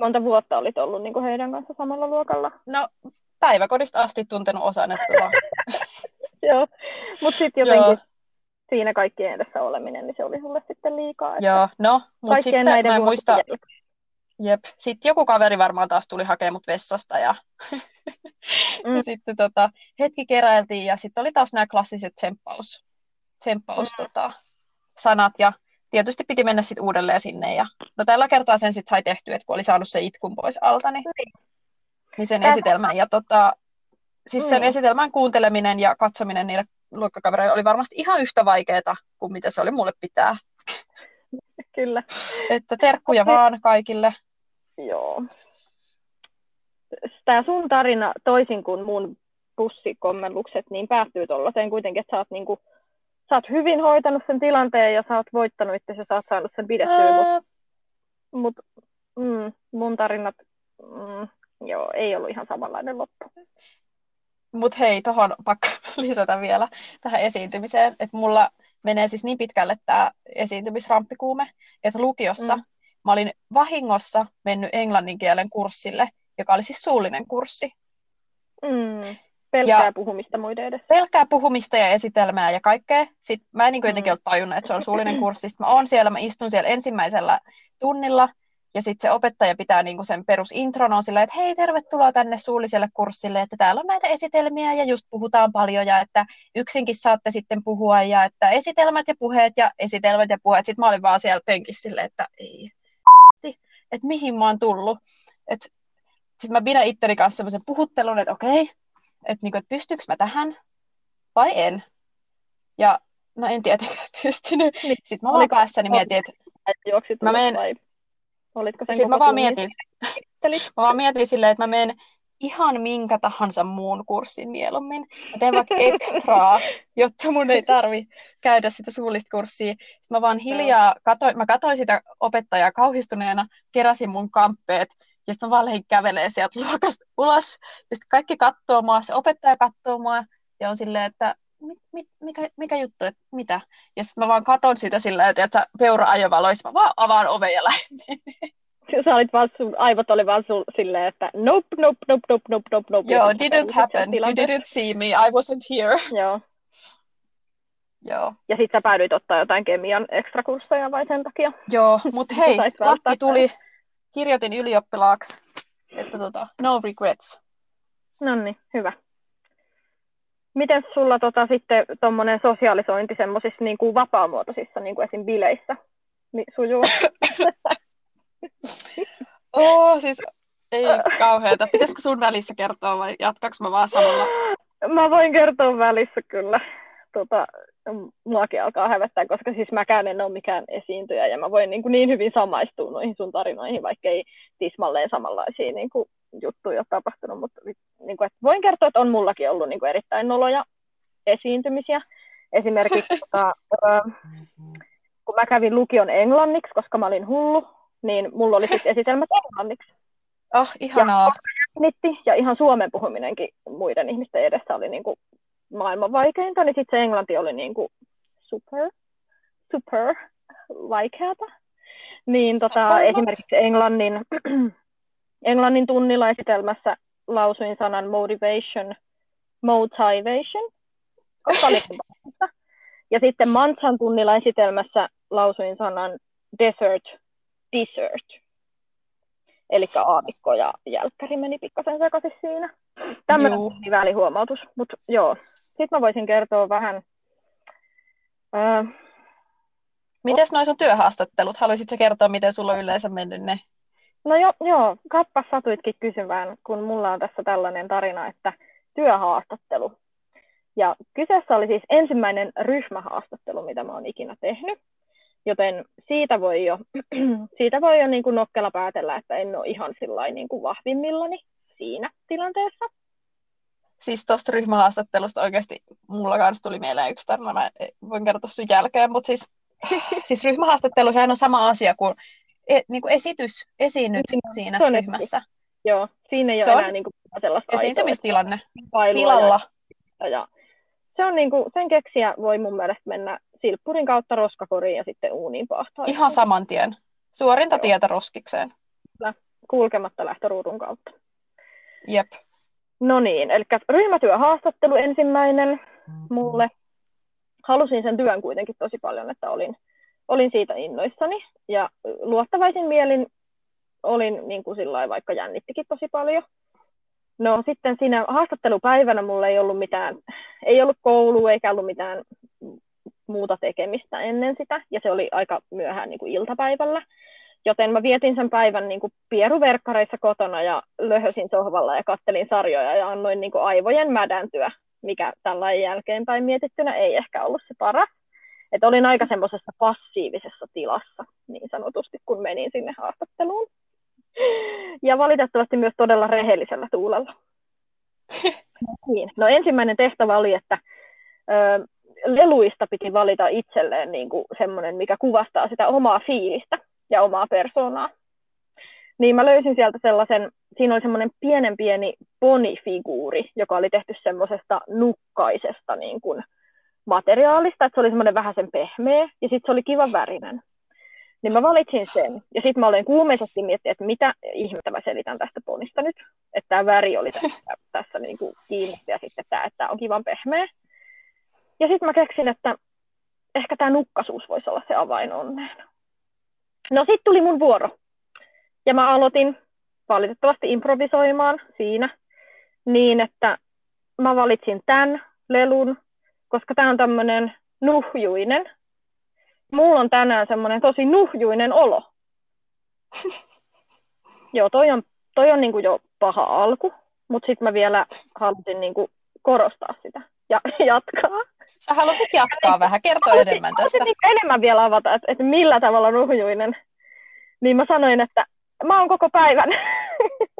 Speaker 2: Monta vuotta olit ollut niin heidän kanssa samalla luokalla.
Speaker 1: No, päiväkodista asti tuntenut osan, että tota,
Speaker 2: Joo, mutta sitten
Speaker 1: Joo.
Speaker 2: jotenkin siinä kaikkien edessä oleminen, niin se oli sulle sitten liikaa. Että
Speaker 1: joo, no, mutta sitten
Speaker 2: näiden
Speaker 1: mä en muista,
Speaker 2: jälkeen.
Speaker 1: Jep. Sitten joku kaveri varmaan taas tuli hakemaan mut vessasta ja,
Speaker 2: Mm.
Speaker 1: ja sitten tota, hetki keräiltiin ja sitten oli taas nämä klassiset tsemppaus, tsemppaus
Speaker 2: Mm.
Speaker 1: tota, sanat ja tietysti piti mennä sitten uudelleen sinne ja no tällä kertaa sen sitten sai tehtyä, että kun oli saanut se itkun pois alta, niin, niin sen
Speaker 2: Tässä-
Speaker 1: esitelmän ja tota, siis sen
Speaker 2: Mm.
Speaker 1: esitelmän kuunteleminen ja katsominen niille luokkakavereille oli varmasti ihan yhtä vaikeaa kuin mitä se oli mulle pitää.
Speaker 2: Kyllä,
Speaker 1: Että terkkuja vaan kaikille.
Speaker 2: Joo. Tämä sun tarina, toisin kuin mun bussikommellukset, niin päättyy tuollaiseen kuitenkin, että sä oot, niinku, sä oot hyvin hoitanut sen tilanteen ja sä oot voittanut itse ja sä oot saanut sen pidettyä, mutta mut, mm, mun tarinat, mm, joo, ei ollut ihan samanlainen loppu.
Speaker 1: Mutta hei, tuohon pakko lisätä vielä tähän esiintymiseen, että mulla menee siis niin pitkälle tämä esiintymisramppikuume, että lukiossa
Speaker 2: Mm.
Speaker 1: Mä olin vahingossa mennyt englannin kielen kurssille, joka oli siis suullinen kurssi.
Speaker 2: Mm, pelkkää
Speaker 1: Ja-
Speaker 2: puhumista muiden edessä.
Speaker 1: Pelkkää puhumista ja esitelmää ja kaikkea. Sitten mä en niin jotenkin
Speaker 2: Mm.
Speaker 1: ole tajunnut, että se on suullinen kurssi. Sitten mä oon siellä, mä istun siellä ensimmäisellä tunnilla, ja sitten se opettaja pitää niinku sen perusintron on sillä, että hei, tervetuloa tänne suulliselle kurssille, että täällä on näitä esitelmiä ja just puhutaan paljon ja että yksinkin saatte sitten puhua ja että esitelmät ja puheet ja esitelmät ja puheet. Sitten mä olin vaan siellä penkissä silleen, että ei, että mihin mä oon tullut. Sitten mä pidän itteni kanssa semmoisen puhuttelun, että okei, että, niinku, että pystyykö mä tähän vai en. Ja no en tietenkään pystynyt.
Speaker 2: Niin.
Speaker 1: Sitten mä vaan
Speaker 2: Oliko-
Speaker 1: päässäni mietin, että
Speaker 2: Juoksit
Speaker 1: Mä menen-
Speaker 2: vai olitko sen
Speaker 1: sitten mä vaan mietin? Mä vaan mietin silleen, että mä menen ihan minkä tahansa muun kurssin mieluummin. Mä teen vaikka ekstraa, jotta mun ei tarvi käydä sitä suullista kurssia. Sitten mä vaan hiljaa, katoin, mä katoin sitä opettajaa kauhistuneena, keräsin mun kamppeet, ja sitten mä vaan lähdin kävelee sieltä luokasta ulos. Ja sitten kaikki katsoo mua, se opettaja katsoo mua, ja on silleen, että mit, mit, mikä, mikä juttu, että mitä? Ja sitten mä vaan katon sitä silleen, että että peura ajovaloissa, mä vaan avaan oven ja lähden.
Speaker 2: Sä olit vaan, sun aivot oli vaan sul, silleen, että nope, nope, nope, nope, nope, nope, nope.
Speaker 1: Joo, didn't happen. You didn't see me. I wasn't here.
Speaker 2: Joo.
Speaker 1: Joo,
Speaker 2: Ja sit sä päädyit ottaa jotain kemian ekstrakursseja vai sen takia?
Speaker 1: Joo mutta hei, lakki tuli, kirjoitin ylioppilaaksi, että tota, no regrets.
Speaker 2: No niin, hyvä. Miten sulla tota, sitten tuommoinen sosialisointi semmoisissa niin kuin vapaamuotoisissa, niin kuin esim. bileissä, niin sujuu?
Speaker 1: Oh, siis ei kauheeta. Pitäisikö sun välissä kertoa vai jatkaks mä vaan samalla?
Speaker 2: Mä voin kertoa välissä kyllä. Tota, muakin alkaa hävettää, koska siis mäkään en ole mikään esiintyjä ja mä voin niin, kuin niin hyvin samaistua noihin sun tarinoihin, vaikka ei tismalleen samanlaisia niin kuin, juttuja ole tapahtunut, mutta niin kuin, että voin kertoa, että on mullakin ollut niin kuin, erittäin noloja esiintymisiä. Esimerkiksi tota, kun mä kävin lukion englanniksi, koska mä olin hullu, niin mulla oli sitten esitelmät englanniksi.
Speaker 1: Oh, ihanaa.
Speaker 2: Nitti, ja ihan suomen puhuminenkin muiden ihmisten edessä oli niin kuin maailman vaikeinta, niin sitten se englanti oli niin kuin super, super vaikeata. Niin tota, esimerkiksi englannin, englannin tunnilla esitelmässä lausuin sanan motivation, motivation, koska oli vaikeata. Ja sitten Mantsan tunnilla esitelmässä lausuin sanan desert, dessert. Eli aavikko ja jälkkäri meni pikkasen sekaisin siinä. Tämmöinen välihuomautus, mutta joo. Sitten mä voisin kertoa vähän. Öö,
Speaker 1: Mites noin sun työhaastattelut? Haluaisitko kertoa, miten sulla on yleensä mennyt ne?
Speaker 2: no jo, joo, kappas satuitkin kysymään, kun mulla on tässä tällainen tarina, että työhaastattelu. Ja kyseessä oli siis ensimmäinen ryhmähaastattelu, mitä mä oon ikinä tehnyt. Joten siitä voi jo, siitä voi jo niin kuin nokkela päätellä, että en ole ihan niin kuin vahvimmillani siinä tilanteessa.
Speaker 1: Siis tuosta ryhmähaastattelusta oikeasti mulla kanssa tuli mieleen yksi tarina, mä voin kertoa sun jälkeen, mutta siis, siis ryhmähaastattelu sehän on sama asia kuin, e, niin kuin esitys, esiinnyt niin, siinä ryhmässä.
Speaker 2: Joo, siinä ei se ole enää niin kuin sellaista
Speaker 1: esiintymistilanne pilalla.
Speaker 2: Ja, ja se on niin kuin, sen keksiä voi mun mielestä mennä silppurin kautta roskakoriin ja sitten uuniin pahtaa.
Speaker 1: Ihan saman tien. Suorinta Joo. tietä roskikseen.
Speaker 2: Kulkematta lähtöruudun kautta.
Speaker 1: Jep.
Speaker 2: No niin, eli ryhmätyöhaastattelu ensimmäinen mulle. Halusin sen työn kuitenkin tosi paljon, että olin, olin siitä innoissani. Ja luottavaisin mielin olin niin kuin sillä vaikka jännittikin tosi paljon. No sitten siinä haastattelupäivänä mulla ei ollut mitään, ei ollut koulu eikä ollut mitään muuta tekemistä ennen sitä, ja se oli aika myöhään niin kuin iltapäivällä. Joten mä vietin sen päivän niin kuin pieruverkkareissa kotona ja löhösin sohvalla ja kattelin sarjoja ja annoin niin kuin aivojen mädäntyä, mikä tällainen jälkeenpäin mietittynä ei ehkä ollut se paras. Että olin aika semmoisessa passiivisessa tilassa niin sanotusti, kun menin sinne haastatteluun. Ja valitettavasti myös todella rehellisellä tuulella. niin. No ensimmäinen tehtävä oli, että ö, leluista piti valita itselleen niin kuin semmoinen, mikä kuvastaa sitä omaa fiilistä ja omaa persoonaa. Niin mä löysin sieltä sellaisen, siinä oli semmoinen pienen pieni bonifiguuri, joka oli tehty semmoisesta nukkaisesta niin kuin materiaalista, että se oli semmoinen vähän sen pehmeä ja sitten se oli kivan värinen. Niin mä valitsin sen. Ja sitten mä olen kuumeisesti miettinyt, että mitä ihmettä mä selitän tästä ponista nyt. Että tämä väri oli tässä, tässä niin kuin kiinni ja sitten tämä, että tämä on kivan pehmeä. Ja sitten mä keksin, että ehkä tämä nukkasuus voisi olla se avain onneen. No sitten tuli mun vuoro. Ja mä aloitin valitettavasti improvisoimaan siinä niin, että mä valitsin tämän lelun, koska tämä on tämmöinen nuhjuinen. Mulla on tänään semmoinen tosi nuhjuinen olo. Joo, toi on, toi on niinku jo paha alku, mutta sitten mä vielä halusin niinku korostaa sitä ja jatkaa.
Speaker 1: Sä halusit jatkaa vähän, kertoa enemmän tästä. Haluaisin
Speaker 2: niin enemmän vielä avata, että, että millä tavalla nuhjuinen. Niin mä sanoin, että mä oon koko päivän,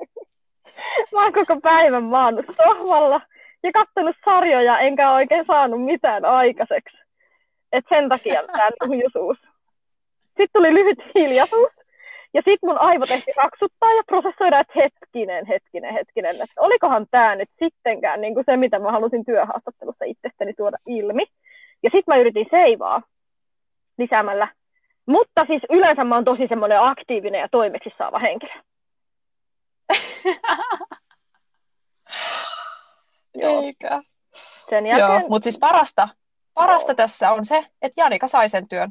Speaker 2: mä oon koko päivän maannut sohvalla ja kattonut sarjoja, enkä oikein saanut mitään aikaiseksi. Et sen takia tämä nuhjuisuus. Sitten tuli lyhyt hiljaisuus. Ja sitten mun aivot ehti raksuttaa ja prosessoida, että hetkinen, hetkinen, hetkinen, että olikohan tämä nyt sittenkään niin kuin se, mitä mä halusin työhaastattelussa itsestäni tuoda ilmi. Ja sitten mä yritin seivaa lisäämällä. Mutta siis yleensä mä oon tosi semmoinen aktiivinen ja toimeksi saava henkilö.
Speaker 1: Joo. Eikä. Sen jälkeen... Joo, mutta siis parasta, parasta tässä on se, että Janika sai sen työn.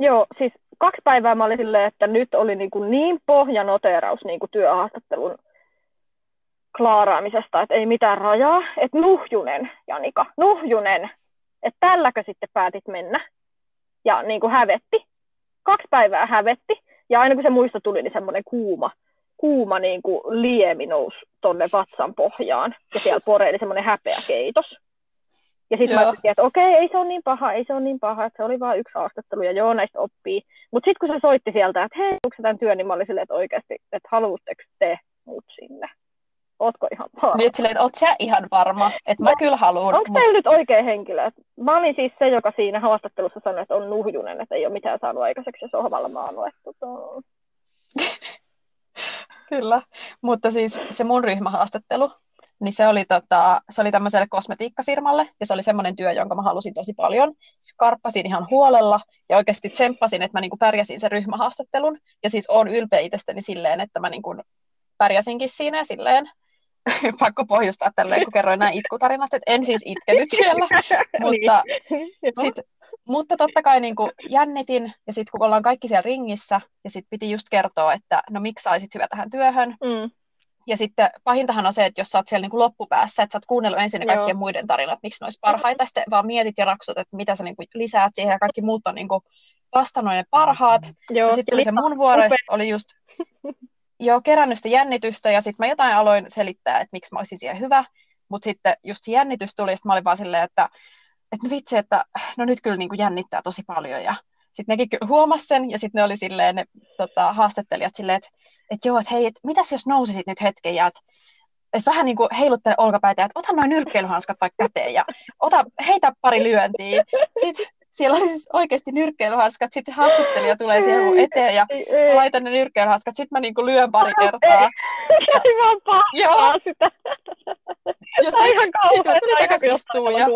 Speaker 2: Joo, siis kaksi päivää mä olin silleen, että nyt oli niin, kuin niin pohjanoteraus niin kuin työhaastattelun klaaraamisesta, että ei mitään rajaa. Että nuhjunen, Janika, nuhjunen, että tälläkö sitten päätit mennä. Ja niin kuin hävetti. Kaksi päivää hävetti. Ja aina kun se muisto tuli, niin semmoinen kuuma, kuuma niin kuin liemi nousi tonne vatsan pohjaan. Ja siellä poreili semmoinen häpeä keitos. Ja sitten mä ajattelin, että okei, ei se ole niin paha, ei se ole niin paha, että se oli vain yksi haastattelu ja joo, näistä oppii. Mutta sitten kun se soitti sieltä, että hei, onko tämän työn, niin mä olin silleen, että oikeasti, että haluatteko te mut sinne? Ootko ihan varma?
Speaker 1: Niin, silleen, että oot sä ihan varma, että mä no, kyllä haluan.
Speaker 2: Onko mut... nyt oikea henkilö? Mä olin siis se, joka siinä haastattelussa sanoi, että on nuhjunen, että ei ole mitään saanut aikaiseksi ja sohvalla maannut. Että...
Speaker 1: kyllä, mutta siis se mun ryhmähaastattelu, niin se oli, tota, se oli tämmöiselle kosmetiikkafirmalle, ja se oli semmoinen työ, jonka mä halusin tosi paljon. Skarppasin ihan huolella, ja oikeasti tsemppasin, että mä niinku pärjäsin sen ryhmähaastattelun, ja siis oon ylpeä itsestäni silleen, että mä niinku pärjäsinkin siinä, silleen, pakko pohjustaa tälleen, kun kerroin nämä itkutarinat, että en siis itkenyt siellä, mutta, niin. sit, mutta totta kai niin kuin jännitin, ja sitten kun ollaan kaikki siellä ringissä, ja sitten piti just kertoa, että no miksi saisit hyvä tähän työhön, mm. Ja sitten pahintahan on se, että jos sä oot siellä niin kuin loppupäässä, että sä oot kuunnellut ensin ne kaikkien Joo. muiden tarinat, miksi ne olisi parhaita, sitten vaan mietit ja raksut, että mitä sä niin kuin lisäät siihen, ja kaikki muut on niin kuin vastannut ne parhaat. Joo, ja sitten tuli se mun vuoro, ja oli just jo kerännyt sitä jännitystä, ja sitten mä jotain aloin selittää, että miksi mä olisin siellä hyvä. Mutta sitten just se jännitys tuli, ja mä olin vaan silleen, että, että vitsi, että no nyt kyllä niin kuin jännittää tosi paljon. Ja sitten nekin huomasi sen, ja sitten ne oli silleen, ne tota, haastattelijat silleen, että, että joo, että hei, et, mitäs jos nousisit nyt hetken, ja että että vähän niin kuin heiluttele olkapäitä, että ota noin nyrkkeilyhanskat vaikka käteen ja ota, heitä pari lyöntiä. Sitten siellä oli siis oikeasti nyrkkeilyhanskat, sitten se haastattelija tulee siihen mun eteen ja mä laitan ne nyrkkeilyhanskat, sitten mä niinku lyön pari kertaa.
Speaker 2: Ei vaan pahaa sitä.
Speaker 1: Ja sitten sit mä tulin takaisin istuun. Ja...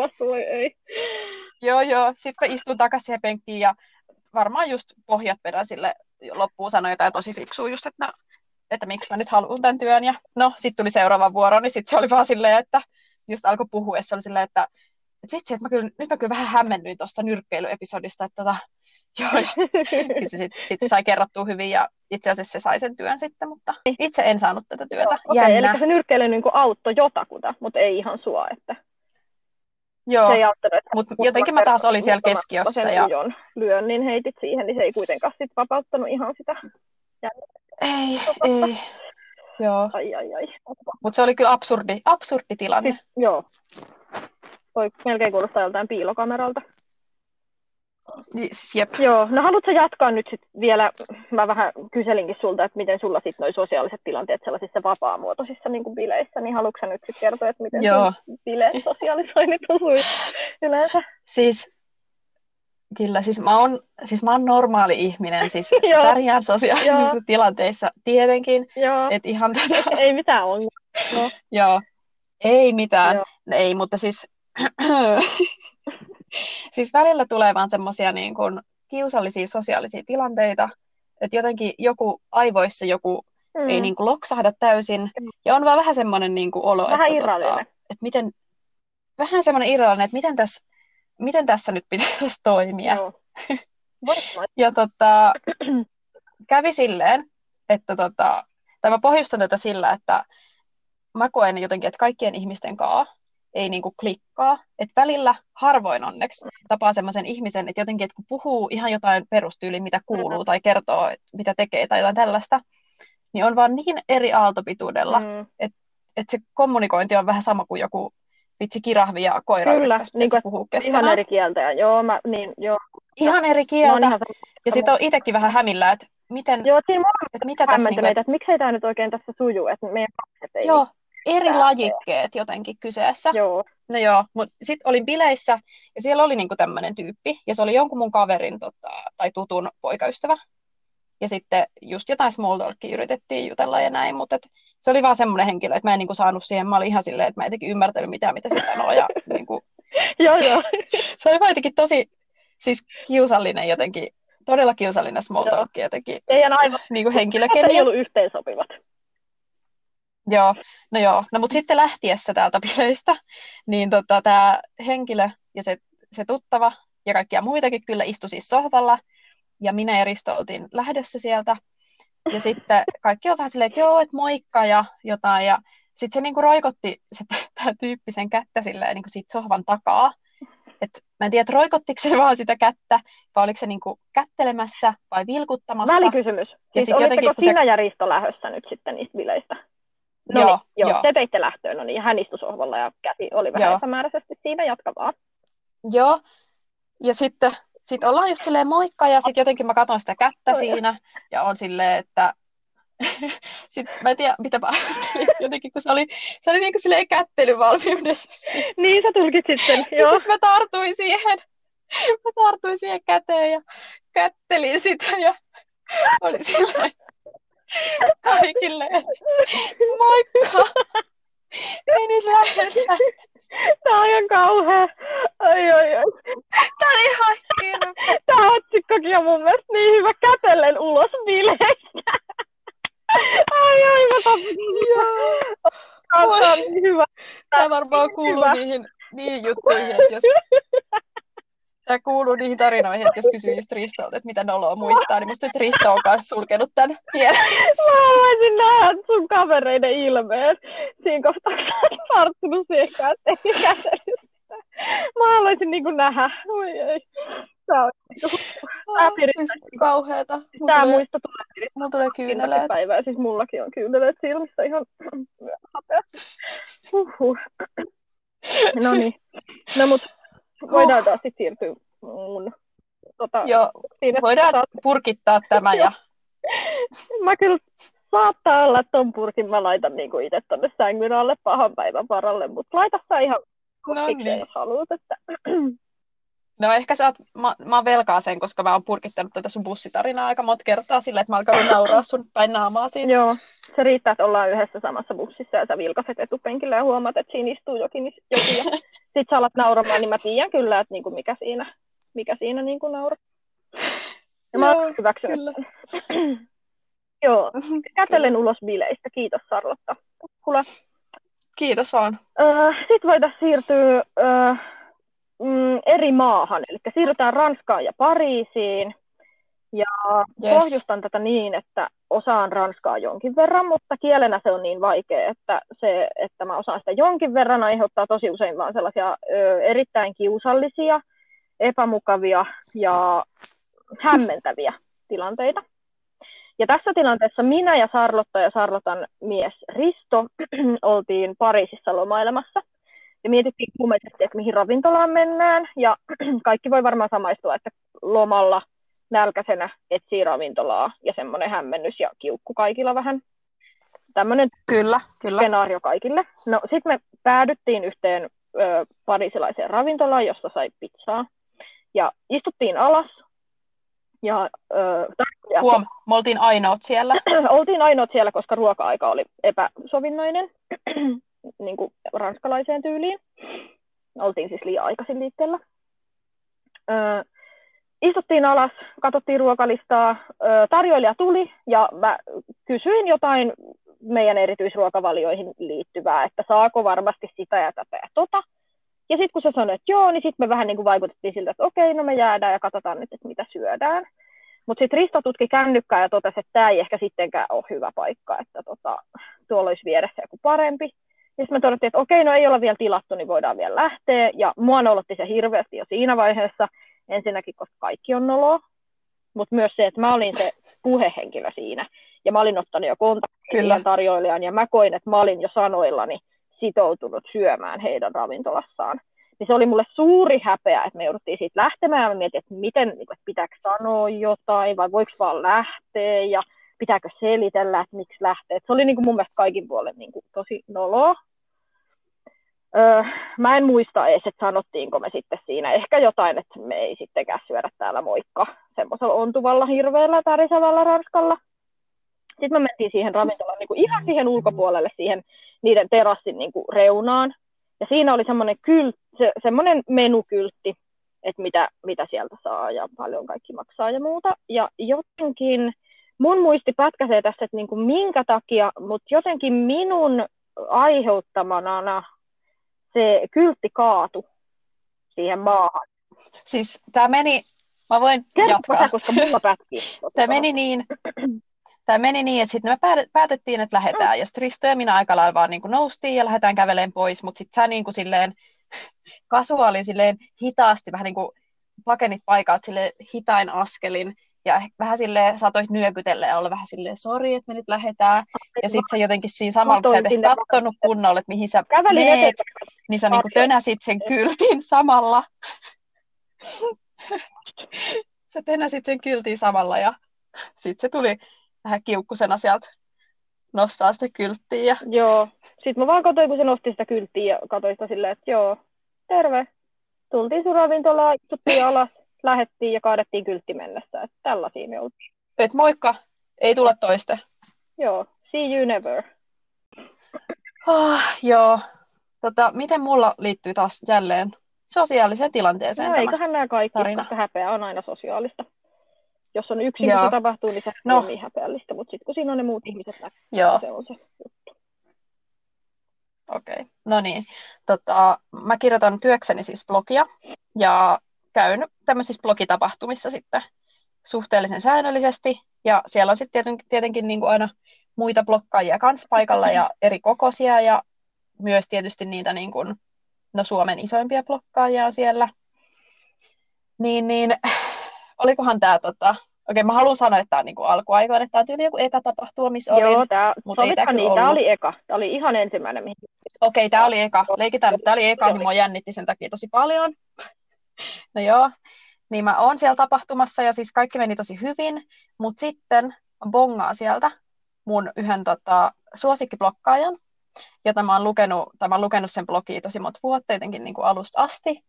Speaker 2: ei.
Speaker 1: Joo, joo. Sitten mä istun takaisin siihen penkkiin ja varmaan just pohjat peräsille loppuun sanoi jotain tosi fiksua just, että, no, että miksi mä nyt haluan tämän työn. Ja no, sitten tuli seuraava vuoro, niin sitten se oli vaan silleen, että just alkoi puhua, ja se oli silleen, että että vitsi, että mä kyllä, nyt mä kyllä vähän hämmennyin tuosta nyrkkeilyepisodista, että tota, joo, ja se sitten sit sai kerrottua hyvin ja itse asiassa se sai sen työn sitten, mutta itse en saanut tätä työtä.
Speaker 2: Okei, okay, eli se nyrkkeily niin auttoi jotakuta, mutta ei ihan sua, että
Speaker 1: Joo, mutta jotenkin mä taas olin siellä keskiössä.
Speaker 2: Sen ja... lyön, niin heitit siihen, niin se ei kuitenkaan sit vapauttanut ihan sitä.
Speaker 1: Ei, ei. Joo.
Speaker 2: Ai, ai, ai.
Speaker 1: Mutta se oli kyllä absurdi, absurdi tilanne. Siis,
Speaker 2: joo. Toi melkein kuulostaa joltain piilokameralta.
Speaker 1: Siis, jep.
Speaker 2: Joo, no haluatko jatkaa nyt sit vielä, mä vähän kyselinkin sulta, että miten sulla sitten noi sosiaaliset tilanteet sellaisissa vapaamuotoisissa niin kuin bileissä, niin haluatko nyt sitten kertoa, että miten Joo. bileet sosiaalisoinnit osui yleensä?
Speaker 1: Siis, kyllä, siis mä oon, siis mä oon normaali ihminen, siis pärjään sosiaalisissa tilanteissa tietenkin, että ihan
Speaker 2: tätä... Ei mitään ongelmaa. No.
Speaker 1: Joo, ei mitään, Joo. ei, mutta siis siis välillä tulee vaan semmoisia niin kuin kiusallisia sosiaalisia tilanteita, että jotenkin joku aivoissa joku mm. ei niin kuin loksahda täysin, mm. ja on vaan vähän semmoinen niin kuin olo,
Speaker 2: vähän
Speaker 1: että, tota, että miten, vähän semmoinen irrallinen, että miten tässä, miten tässä nyt pitäisi toimia. Joo. ja tota, kävi silleen, että tota, tai mä pohjustan tätä sillä, että mä koen jotenkin, että kaikkien ihmisten kanssa ei niinku klikkaa. Että välillä harvoin onneksi tapaa semmoisen ihmisen, että jotenkin, että kun puhuu ihan jotain perustyyliä, mitä kuuluu, mm-hmm. tai kertoo, mitä tekee, tai jotain tällaista, niin on vaan niin eri aaltopituudella, mm. että et se kommunikointi on vähän sama kuin joku vitsi kirahvi ja koira
Speaker 2: Kyllä, niin kuin, puhuu keskenään. Ihan eri kieltä, ja joo, mä, niin, joo.
Speaker 1: Ihan eri kieltä, ihan ja sitten on itsekin vähän hämillä, että miten,
Speaker 2: joo, siinä että mitä tässä... Niin kuin, että, että miksei tämä nyt oikein tässä suju, että meidän ei...
Speaker 1: Joo, eri lajikkeet jotenkin kyseessä.
Speaker 2: Joo.
Speaker 1: No joo, mutta sitten olin bileissä ja siellä oli niinku tämmöinen tyyppi ja se oli jonkun mun kaverin tota, tai tutun poikaystävä. Ja sitten just jotain small talkia yritettiin jutella ja näin, mutta et se oli vaan semmoinen henkilö, että mä en niinku saanut siihen, mä olin ihan silleen, että mä en jotenkin ymmärtänyt mitään, mitä se sanoo. Ja, niinku,
Speaker 2: joo, joo.
Speaker 1: se oli vaan jotenkin tosi siis kiusallinen jotenkin, todella kiusallinen small talk jotenkin.
Speaker 2: Teidän aivan
Speaker 1: niin kuin henkilökemia. ei
Speaker 2: ollut yhteensopivat.
Speaker 1: Joo, no joo. No mutta sitten lähtiessä täältä bileistä, niin tota, tämä henkilö ja se, se tuttava ja kaikkia muitakin kyllä istui siis sohvalla, ja minä ja Risto oltiin lähdössä sieltä. Ja sitten kaikki on vähän silleen, että joo, että moikka ja jotain. Ja sitten se niinku roikotti se, tämä tyyppi sen kättä silleen, niinku siitä sohvan takaa. Et mä en tiedä, että roikottiko se vaan sitä kättä, vai oliko se niinku kättelemässä vai vilkuttamassa.
Speaker 2: Välikysymys. Ja siis jotenkin, sinä se... ja Risto lähdössä nyt sitten niistä bileistä? No joo, niin, joo, joo. te teitte lähtöön, no niin, hän istui sohvalla ja käsi oli vähän epämääräisesti siinä, jatka vaan.
Speaker 1: Joo, ja sitten sit ollaan just silleen moikka, ja sitten jotenkin mä katson sitä kättä siinä, ja on silleen, että sitten mä en tiedä, mitä mä jotenkin, kun se oli, se oli niin kuin silleen kättelyvalmiudessa.
Speaker 2: Niin, sä tulkitsit sen, joo.
Speaker 1: Ja sitten mä tartuin siihen, mä tartuin siihen käteen ja kättelin sitä, ja oli silleen, kaikille. Moikka! Meni lähellä.
Speaker 2: Tää on ihan kauhea. Ai, ai, ai.
Speaker 1: Tää on ihan hirveä.
Speaker 2: Tää otsikkokin on mun mielestä niin hyvä kätellen ulos bileistä. Ai, ai, mä tapin. Tää on niin hyvä.
Speaker 1: Tää varmaan kuuluu niihin, niihin juttuihin, että jos Tämä kuuluu niihin tarinoihin, että jos kysyy just Ristolta, että mitä noloa muistaa, niin musta nyt Risto on kanssa sulkenut tämän mieleen.
Speaker 2: Mä voisin nähdä sun kavereiden ilmeet siinä kohtaa, kun sä tarttunut siihen käteen Mä haluaisin niin kuin nähdä. Oi, ei. Tämä on
Speaker 1: Oh, siis kauheeta. Mulla
Speaker 2: Tämä
Speaker 1: tulee,
Speaker 2: muisto tulee
Speaker 1: mulla tulee kyyneleet.
Speaker 2: päivää. Siis mullakin on kyyneleet silmissä ihan hapeasti. Huhhuh. No niin. No mut voidaan taas sit siirtyä mun tota,
Speaker 1: Joo,
Speaker 2: siinä
Speaker 1: voidaan
Speaker 2: saat-
Speaker 1: purkittaa tämä ja
Speaker 2: Mä kyllä saattaa olla, että ton purkin mä laitan niinku itse tonne sängyn alle pahan päivän varalle, mutta laita sä ihan
Speaker 1: no niin.
Speaker 2: jos haluat. Että...
Speaker 1: No ehkä sä oot, mä, mä oon velkaa sen, koska mä oon purkittanut tätä sun bussitarinaa aika monta kertaa silleen, että mä alkanut nauraa sun päin naamaa siitä.
Speaker 2: Joo, se riittää, että ollaan yhdessä samassa bussissa ja sä vilkaset etupenkillä ja huomaat, että siinä istuu jokin, jokin ja sit sä alat nauramaan, niin mä tiedän kyllä, että niinku mikä siinä, mikä siinä niinku nauraa. Ja mä oon
Speaker 1: Joo,
Speaker 2: hyväksynyt.
Speaker 1: kyllä.
Speaker 2: Joo, kätelen ulos bileistä. Kiitos Sarlotta. Kuule,
Speaker 1: Kiitos vaan.
Speaker 2: Öö, Sitten voitaisiin siirtyä öö, mm, eri maahan, eli siirrytään Ranskaan ja Pariisiin. Ja
Speaker 1: Yes.
Speaker 2: pohjustan tätä niin, että osaan ranskaa jonkin verran, mutta kielenä se on niin vaikea, että se, että mä osaan sitä jonkin verran, aiheuttaa tosi usein vaan sellaisia ö, erittäin kiusallisia, epämukavia ja hämmentäviä tilanteita. Ja tässä tilanteessa minä ja Sarlotta ja Sarlotan mies Risto oltiin Pariisissa lomailemassa. Ja mietittiin kuumeisesti, että mihin ravintolaan mennään. Ja kaikki voi varmaan samaistua, että lomalla nälkäisenä etsii ravintolaa ja semmoinen hämmennys ja kiukku kaikilla vähän. Tämmöinen
Speaker 1: Kyllä, kyllä.
Speaker 2: skenaario kaikille. No sitten me päädyttiin yhteen ö, parisilaiseen ravintolaan, josta sai pizzaa. Ja istuttiin alas. Ja, ö, ja
Speaker 1: Huom, me oltiin ainoat siellä.
Speaker 2: oltiin ainoat siellä, koska ruoka-aika oli epäsovinnainen, niin kuin ranskalaiseen tyyliin. Oltiin siis liian aikaisin liikkeellä. Ö, istuttiin alas, katsottiin ruokalistaa, tarjoilija tuli ja mä kysyin jotain meidän erityisruokavalioihin liittyvää, että saako varmasti sitä ja tätä ja tota. Ja sitten kun se sanoi, että joo, niin sitten me vähän niin kuin vaikutettiin siltä, että okei, no me jäädään ja katsotaan nyt, että mitä syödään. Mutta sitten Risto tutki kännykkää ja totesi, että tämä ei ehkä sittenkään ole hyvä paikka, että tota, tuolla olisi vieressä joku parempi. Ja sitten me todettiin, että okei, no ei olla vielä tilattu, niin voidaan vielä lähteä. Ja mua nolotti se hirveästi jo siinä vaiheessa. Ensinnäkin, koska kaikki on noloa. Mutta myös se, että mä olin se puhehenkilö siinä. Ja mä olin ottanut jo kontaktia tarjoilijaan. Ja mä koin, että mä olin jo sanoillani sitoutunut syömään heidän ravintolassaan. Niin se oli mulle suuri häpeä, että me jouduttiin siitä lähtemään. Mä mietin, että miten, niin että pitääkö sanoa jotain vai voiko vaan lähteä ja pitääkö selitellä, että miksi lähtee. Et se oli niin kuin mun mielestä kaikin puolen niin kuin, tosi noloa. Öö, mä en muista edes, että sanottiinko me sitten siinä ehkä jotain, että me ei sittenkään syödä täällä moikka semmoisella ontuvalla hirveällä tärisevällä ranskalla. Sitten me mentiin siihen ravintolaan niin kuin ihan siihen ulkopuolelle, siihen niiden terassin niin kuin reunaan. Ja siinä oli semmoinen, kyl, se, semmoinen menukyltti, että mitä, mitä sieltä saa ja paljon kaikki maksaa ja muuta. Ja jotenkin mun muisti pätkäsee tässä, että niin kuin minkä takia, mutta jotenkin minun aiheuttamana se kyltti kaatu siihen maahan.
Speaker 1: Siis tämä meni, mä voin
Speaker 2: Kerropa
Speaker 1: jatkaa.
Speaker 2: sä, koska mulla pätkii.
Speaker 1: Tämä meni niin, tämä meni niin, että sitten me päätettiin, että lähdetään. Ja sitten Risto ja minä aika lailla vaan niin kuin noustiin ja lähdetään käveleen pois. Mutta sitten sä niin kuin silleen kasuaali silleen hitaasti vähän niin kuin pakenit paikalta silleen hitain askelin. Ja ehkä vähän silleen saatoit nyökytellä ja olla vähän silleen, sori, että me nyt lähdetään. Ja sitten se jotenkin siinä samalla, kun sä et ehkä kattonut kunnolla, että mihin sä
Speaker 2: Kävelin
Speaker 1: meet, niin sä niinku tönäsit sen kyltin samalla. sä tönäsit sen kyltin samalla ja sitten se tuli vähän kiukkusena sieltä nostaa sitä kylttiä. Ja...
Speaker 2: Joo. Sitten mä vaan katsoin, kun se nosti sitä kylttiä ja katsoin sitä silleen, että joo, terve. Tultiin sun ravintolaan, istuttiin alas, lähettiin ja kaadettiin kyltti mennessä. Että tällaisia me oltiin.
Speaker 1: Et moikka, ei tule toiste.
Speaker 2: Joo, see you never.
Speaker 1: Oh, joo. Tota, miten mulla liittyy taas jälleen sosiaaliseen tilanteeseen
Speaker 2: No
Speaker 1: tämä?
Speaker 2: eiköhän nämä kaikki,
Speaker 1: tarina.
Speaker 2: koska häpeä on aina sosiaalista. Jos on yksin, kun tapahtuu, niin se
Speaker 1: No.
Speaker 2: on niin häpeällistä. Mutta sitten kun siinä on ne muut ihmiset
Speaker 1: Joo,
Speaker 2: se on se juttu.
Speaker 1: okei. Okay. No niin. Tota, mä kirjoitan työkseni siis blogia ja käyn tämmöisissä blogitapahtumissa sitten suhteellisen säännöllisesti. Ja siellä on sitten tietenkin, tietenkin niin kuin aina muita blokkaajia kanssa paikalla ja eri kokoisia ja myös tietysti niitä niin kuin, no Suomen isoimpia blokkaajia on siellä. Niin, niin olikohan tämä tota, Okei, mä haluan sanoa, että tämä on niinku alkuaikoina, että tämä on tyyli joku eka tapahtuma, missä
Speaker 2: Joo,
Speaker 1: olin. Mutta ei tää
Speaker 2: niin, tämä oli eka. Tämä oli ihan ensimmäinen, mihin
Speaker 1: Okei, tämä oli eka. Leikitään, että tämä oli eka, niin mua jännitti sen takia tosi paljon. No joo, niin mä oon siellä tapahtumassa ja siis kaikki meni tosi hyvin, mutta sitten mä bongaan sieltä mun yhden tota, suosikkiblokkaajan, jota mä oon lukenut, tai mä oon lukenut sen blogia tosi monta vuotta jotenkin niin kuin alusta asti.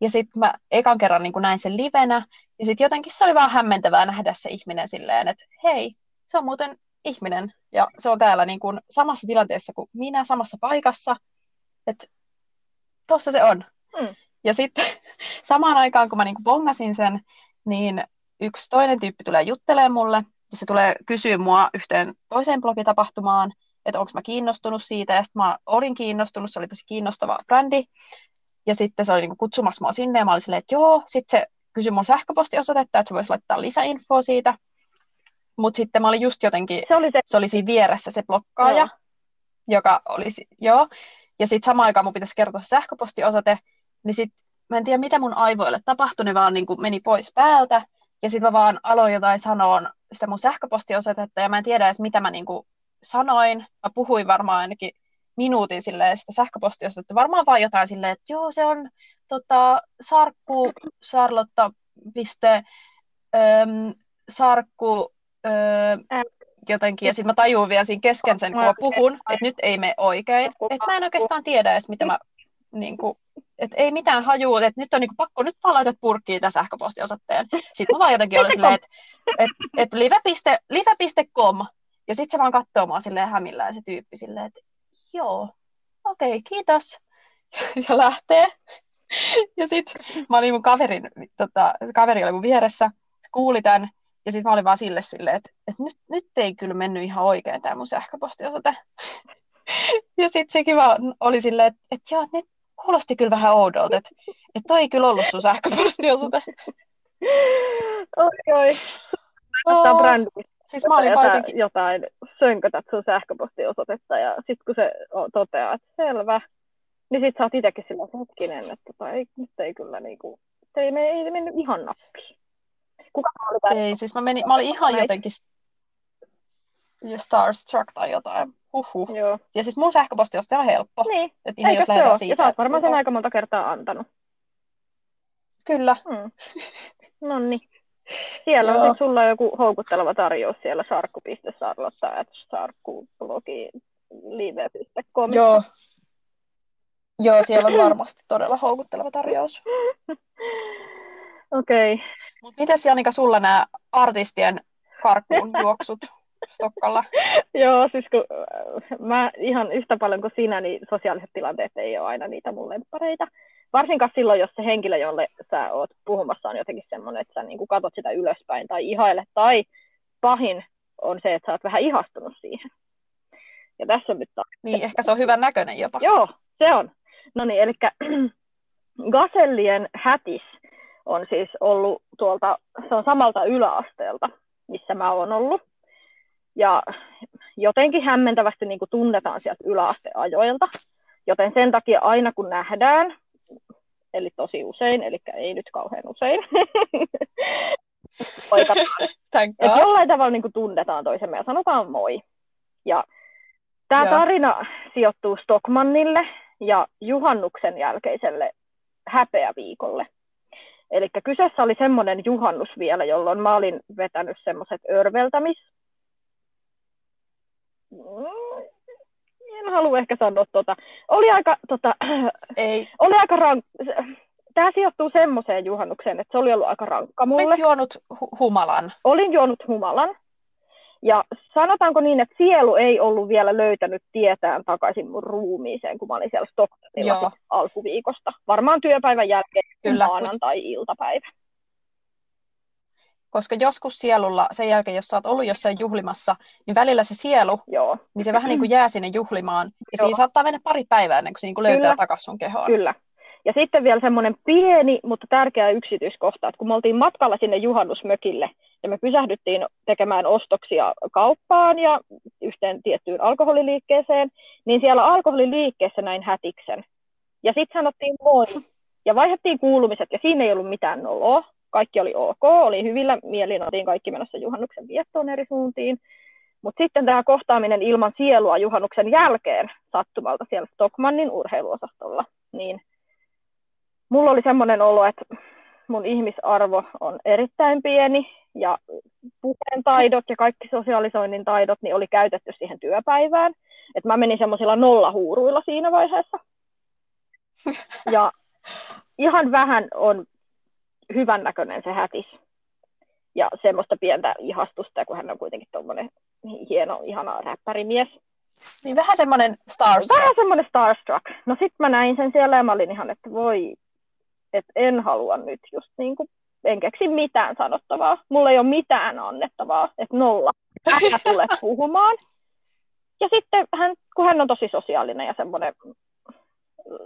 Speaker 1: Ja sitten mä ekan kerran niin kuin näin sen livenä, ja sitten jotenkin se oli vähän hämmentävää nähdä se ihminen silleen, että hei, se on muuten ihminen, ja se on täällä niin kuin samassa tilanteessa kuin minä, samassa paikassa, että tossa se on.
Speaker 2: Mm.
Speaker 1: Ja sitten samaan aikaan, kun mä niin kuin bongasin sen, niin yksi toinen tyyppi tulee juttelemaan mulle, ja se tulee kysyä mua yhteen toiseen blogitapahtumaan, että onko mä kiinnostunut siitä, ja sitten mä olin kiinnostunut, se oli tosi kiinnostava brändi, ja sitten se oli niin kuin kutsumassa mua sinne, ja mä olin silleen, että joo, sitten se kysyi mun sähköpostiosoitetta, että se voisi laittaa lisäinfoa siitä, mutta sitten mä olin just jotenkin,
Speaker 2: Se oli se,
Speaker 1: se oli siinä vieressä se blokkaaja,
Speaker 2: Joo.
Speaker 1: joka olisi, joo, ja sitten samaan aikaan mun pitäisi kertoa sähköpostiosoite, niin sitten mä en tiedä, mitä mun aivoille tapahtui, ne vaan niin kuin meni pois päältä, ja sitten mä vaan aloin jotain sanoa sitä mun sähköpostiosoitetta, ja mä en tiedä edes, mitä mä niin kuin sanoin. Mä puhuin varmaan ainakin minuutin silleen sitä sähköpostiosoitetta, varmaan vaan jotain silleen, että joo, se on tota, sarkku sarlotta piste, öm, sarkku öö, jotenkin, ja sitten mä tajun vielä siinä kesken sen, kun mä puhun, että nyt ei mene oikein, että mä en oikeastaan tiedä edes, mitä mä niin kuin, että ei mitään hajua, että nyt on niin kuin, pakko nyt vaan laittaa purkkiin tämän sähköpostiosoitteen. Sitten mä vaan jotenkin olin silleen, että et, et live.com, live.com, ja sitten se vaan katsoo mua silleen hämillään se tyyppi silleen, että joo, okei, okay, kiitos. Ja lähtee. Ja sitten mä olin mun kaverin, tota, kaveri oli mun vieressä, kuuli tämän, ja sitten mä olin vaan sille silleen, että, että nyt, nyt ei kyllä mennyt ihan oikein tämä mun sähköpostiosoite. Ja sitten sekin vaan oli silleen, että, että joo, nyt kuulosti kyllä vähän oudolta, että, että toi ei kyllä ollut sun sähköpostiosoite.
Speaker 2: oi, oi. Brändi.
Speaker 1: Siis mä olin
Speaker 2: jotain,
Speaker 1: jotenkin,
Speaker 2: jotain sönkötät sun sähköpostiosoitetta ja sitten kun se toteaa, että selvä, niin sit sä oot itekin sillä että hetkinen, että tota, ei, nyt ei kyllä niinku, se ei, me, ei mennyt ihan nappiin. Kuka oli
Speaker 1: ei, siis mä, menin, mä olin ihan jotenkin ja starstruck tai jotain. Huhhuh.
Speaker 2: Joo.
Speaker 1: Ja siis mun sähköpostiosoite on helppo.
Speaker 2: Niin,
Speaker 1: Että ihan
Speaker 2: eikö
Speaker 1: jos
Speaker 2: se
Speaker 1: lähdetään
Speaker 2: ole?
Speaker 1: siitä.
Speaker 2: Ja sä oot varmaan sen aika monta kertaa antanut.
Speaker 1: Kyllä.
Speaker 2: Hmm. No niin. Siellä on sit sulla joku houkutteleva tarjous siellä sarkku.sarlotta at sarkkublogi live.com.
Speaker 1: Joo. Joo, siellä on varmasti todella houkutteleva tarjous.
Speaker 2: Okei. Okay.
Speaker 1: Mut mites Janika sulla nämä artistien karkuun juoksut Stokkalla?
Speaker 2: Joo, siis kun äh, mä ihan yhtä paljon kuin sinä, niin sosiaaliset tilanteet ei ole aina niitä mun lemppareita. Varsinkaan silloin, jos se henkilö, jolle sä oot puhumassa, on jotenkin semmoinen, että sä niin kuin katot sitä ylöspäin tai ihaile. Tai pahin on se, että sä oot vähän ihastunut siihen. Ja tässä on nyt taas.
Speaker 1: Niin, ehkä se on hyvän näköinen jopa.
Speaker 2: Joo, se on. No niin, eli Gasellien hätis on siis ollut tuolta, se on samalta yläasteelta, missä mä oon ollut. Ja jotenkin hämmentävästi niin kuin tunnetaan sieltä yläasteajoilta. Joten sen takia aina kun nähdään, eli tosi usein, eli ei nyt kauhean usein, että jollain tavalla niin kuin tunnetaan toisemme ja sanotaan moi. Ja tämä
Speaker 1: Joo.
Speaker 2: tarina sijoittuu Stockmannille ja juhannuksen jälkeiselle häpeäviikolle. Eli kyseessä oli semmoinen juhannus vielä, jolloin mä olin vetänyt semmoiset örveltämis... Mm, En halua ehkä sanoa tota. Oli aika, tota,
Speaker 1: Ei.
Speaker 2: oli aika rank... Tämä sijoittuu semmoiseen juhannukseen, että se oli ollut aika rankka mulle
Speaker 1: Olet juonut hu- humalan.
Speaker 2: olin juonut humalan. Ja sanotaanko niin, että sielu ei ollut vielä löytänyt tietään takaisin mun ruumiiseen, kun mä olin siellä Stockholmilla alkuviikosta. Varmaan työpäivän jälkeen
Speaker 1: Kyllä.
Speaker 2: maanantai-iltapäivä.
Speaker 1: Koska joskus sielulla, sen jälkeen jos sä oot ollut jossain juhlimassa, niin välillä se sielu,
Speaker 2: Joo,
Speaker 1: niin se vähän niin kuin jää sinne juhlimaan. Ja
Speaker 2: Joo.
Speaker 1: siinä saattaa mennä pari päivää ennen kuin se niin kuin löytää takaisin sun kehoon.
Speaker 2: kyllä. Ja sitten vielä semmoinen pieni, mutta tärkeä yksityiskohta, että kun me oltiin matkalla sinne juhannusmökille ja me pysähdyttiin tekemään ostoksia kauppaan ja yhteen tiettyyn alkoholiliikkeeseen, niin siellä alkoholiliikkeessä näin hätiksen. Ja sitten sanottiin moi. ja vaihdettiin kuulumiset, ja siinä ei ollut mitään noloa. Kaikki oli ok, oli hyvillä mielin, oltiin kaikki menossa juhannuksen viettoon eri suuntiin. Mutta sitten tämä kohtaaminen ilman sielua juhannuksen jälkeen sattumalta siellä Stockmannin urheiluosastolla, niin mulla oli semmoinen olo, että mun ihmisarvo on erittäin pieni ja puheen taidot ja kaikki sosiaalisoinnin taidot niin oli käytetty siihen työpäivään. Et mä menin semmoisilla nollahuuruilla siinä vaiheessa. Ja ihan vähän on hyvännäköinen se hätis. Ja semmoista pientä ihastusta, kun hän on kuitenkin tuommoinen hieno, ihana räppärimies.
Speaker 1: Niin vähän semmoinen starstruck.
Speaker 2: Vähän semmoinen starstruck. No sit mä näin sen siellä ja mä olin ihan, että voi, että en halua nyt just niin kuin, en keksi mitään sanottavaa. Mulla ei ole mitään annettavaa, että nolla. Älä tule puhumaan. Ja sitten hän, kun hän on tosi sosiaalinen ja semmoinen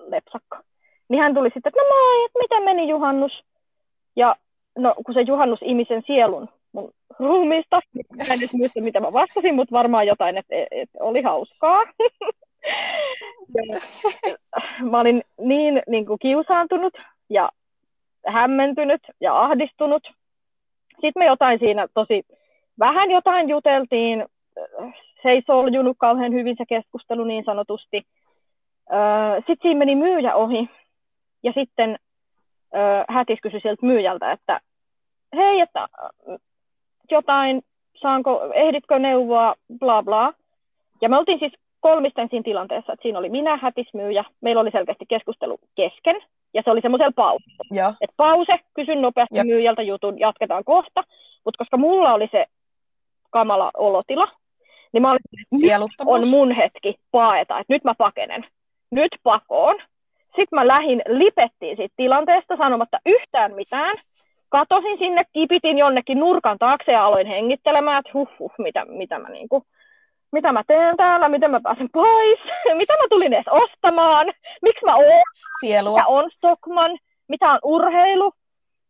Speaker 2: lepsakka, niin hän tuli sitten, että no moi, että miten meni juhannus? Ja no, kun se juhannus imi sen sielun mun ruumiista, niin en nyt muista, mitä mä vastasin, mutta varmaan jotain, että, että oli hauskaa. ja, mä olin niin, niin kuin kiusaantunut ja hämmentynyt ja ahdistunut. Sitten me jotain siinä tosi vähän jotain juteltiin. Se ei soljunut kauhean hyvin se keskustelu niin sanotusti. Sitten siinä meni myyjä ohi ja sitten hätis kysyi sieltä myyjältä, että hei, että jotain, saanko, ehditkö neuvoa, bla bla. Ja me oltiin siis kolmisten siinä tilanteessa, että siinä oli minä, hätismyyjä, meillä oli selkeästi keskustelu kesken, ja se oli semmoisella pausella. Että pause, kysyn nopeasti Jep. myyjältä jutun, jatketaan kohta, mutta koska mulla oli se kamala olotila, niin mä olin, on mun hetki paeta, että nyt mä pakenen, nyt pakoon. Sitten mä lähin, lipettiin siitä tilanteesta sanomatta yhtään mitään, katosin sinne, kipitin jonnekin nurkan taakse ja aloin hengittelemään, että huh, huh mitä, mitä, mä niinku, mitä mä teen täällä, miten mä pääsen pois, mitä mä tulin edes ostamaan, miksi mä oon,
Speaker 1: Sielua.
Speaker 2: mitä on Stockman, mitä on urheilu.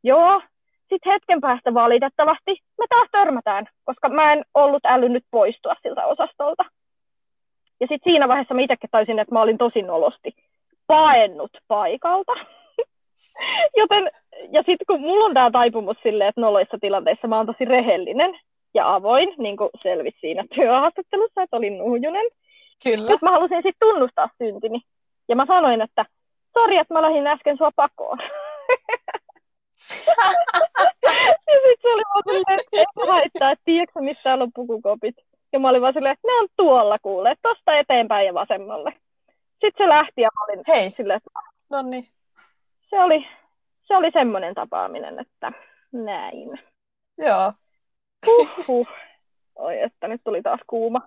Speaker 2: Joo, sitten hetken päästä valitettavasti me taas törmätään, koska mä en ollut älynnyt poistua siltä osastolta. Ja sitten siinä vaiheessa mä itsekin taisin, että mä olin tosi nolosti paennut paikalta. Joten ja sitten kun mulla on tämä taipumus silleen, että noloissa tilanteissa mä oon tosi rehellinen ja avoin, niin kuin selvisi siinä työhaastattelussa, että olin nuhjunen.
Speaker 1: Kyllä.
Speaker 2: Sitten mä halusin sitten tunnustaa syntini. Ja mä sanoin, että sori, että mä lähdin äsken sua pakoon. ja sitten se oli vaan silleen, että haittaa, että tiedätkö missä on pukukopit. Ja mä olin vaan silleen, että ne on tuolla kuule, tosta eteenpäin ja vasemmalle. Sitten se lähti ja mä olin
Speaker 1: Hei.
Speaker 2: silleen, että
Speaker 1: Nonni.
Speaker 2: se oli, se oli semmoinen tapaaminen, että näin.
Speaker 1: Joo.
Speaker 2: Huhhuh. Oi, että nyt tuli taas kuuma.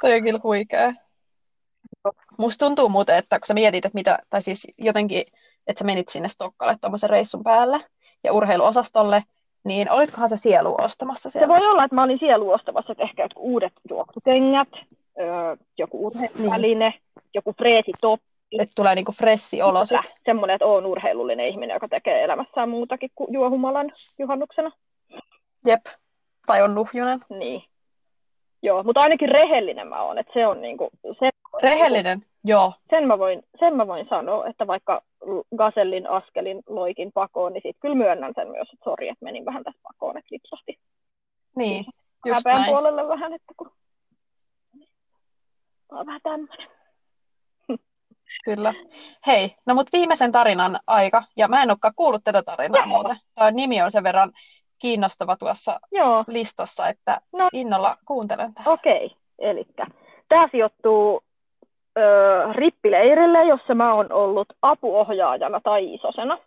Speaker 1: Toi on kyllä huikea. Musta tuntuu muuten, että kun sä mietit, että mitä, tai siis jotenkin, että sä menit sinne Stokkalle tuommoisen reissun päälle ja urheiluosastolle, niin olitkohan se sielu ostamassa siellä?
Speaker 2: Se voi olla, että mä olin sielu ostamassa, että ehkä jotkut uudet juoksukengät, öö, joku urheiluväline, niin. joku freesi top,
Speaker 1: että tulee niinku fressi olo
Speaker 2: semmoinen, että on urheilullinen ihminen, joka tekee elämässään muutakin kuin juohumalan juhannuksena.
Speaker 1: Jep, tai on nuhjunen.
Speaker 2: Niin. Joo, mutta ainakin rehellinen mä oon, että se on niinku... Se,
Speaker 1: rehellinen, niinku, joo.
Speaker 2: Sen mä, voin, sen mä voin sanoa, että vaikka Gasellin askelin loikin pakoon, niin sit kyllä myönnän sen myös, että sori, että menin vähän tässä pakoon, että lipsahti.
Speaker 1: Niin, just näin.
Speaker 2: puolelle vähän, että kun... On vähän tämmöinen.
Speaker 1: Kyllä. Hei, no mutta viimeisen tarinan aika, ja mä en olekaan kuullut tätä tarinaa Joo. muuten. Tämä nimi on sen verran kiinnostava tuossa Joo. listassa, että no. innolla kuuntelen tätä.
Speaker 2: Okei, okay. eli tämä sijoittuu ö, rippileirille, jossa mä oon ollut apuohjaajana tai isosena.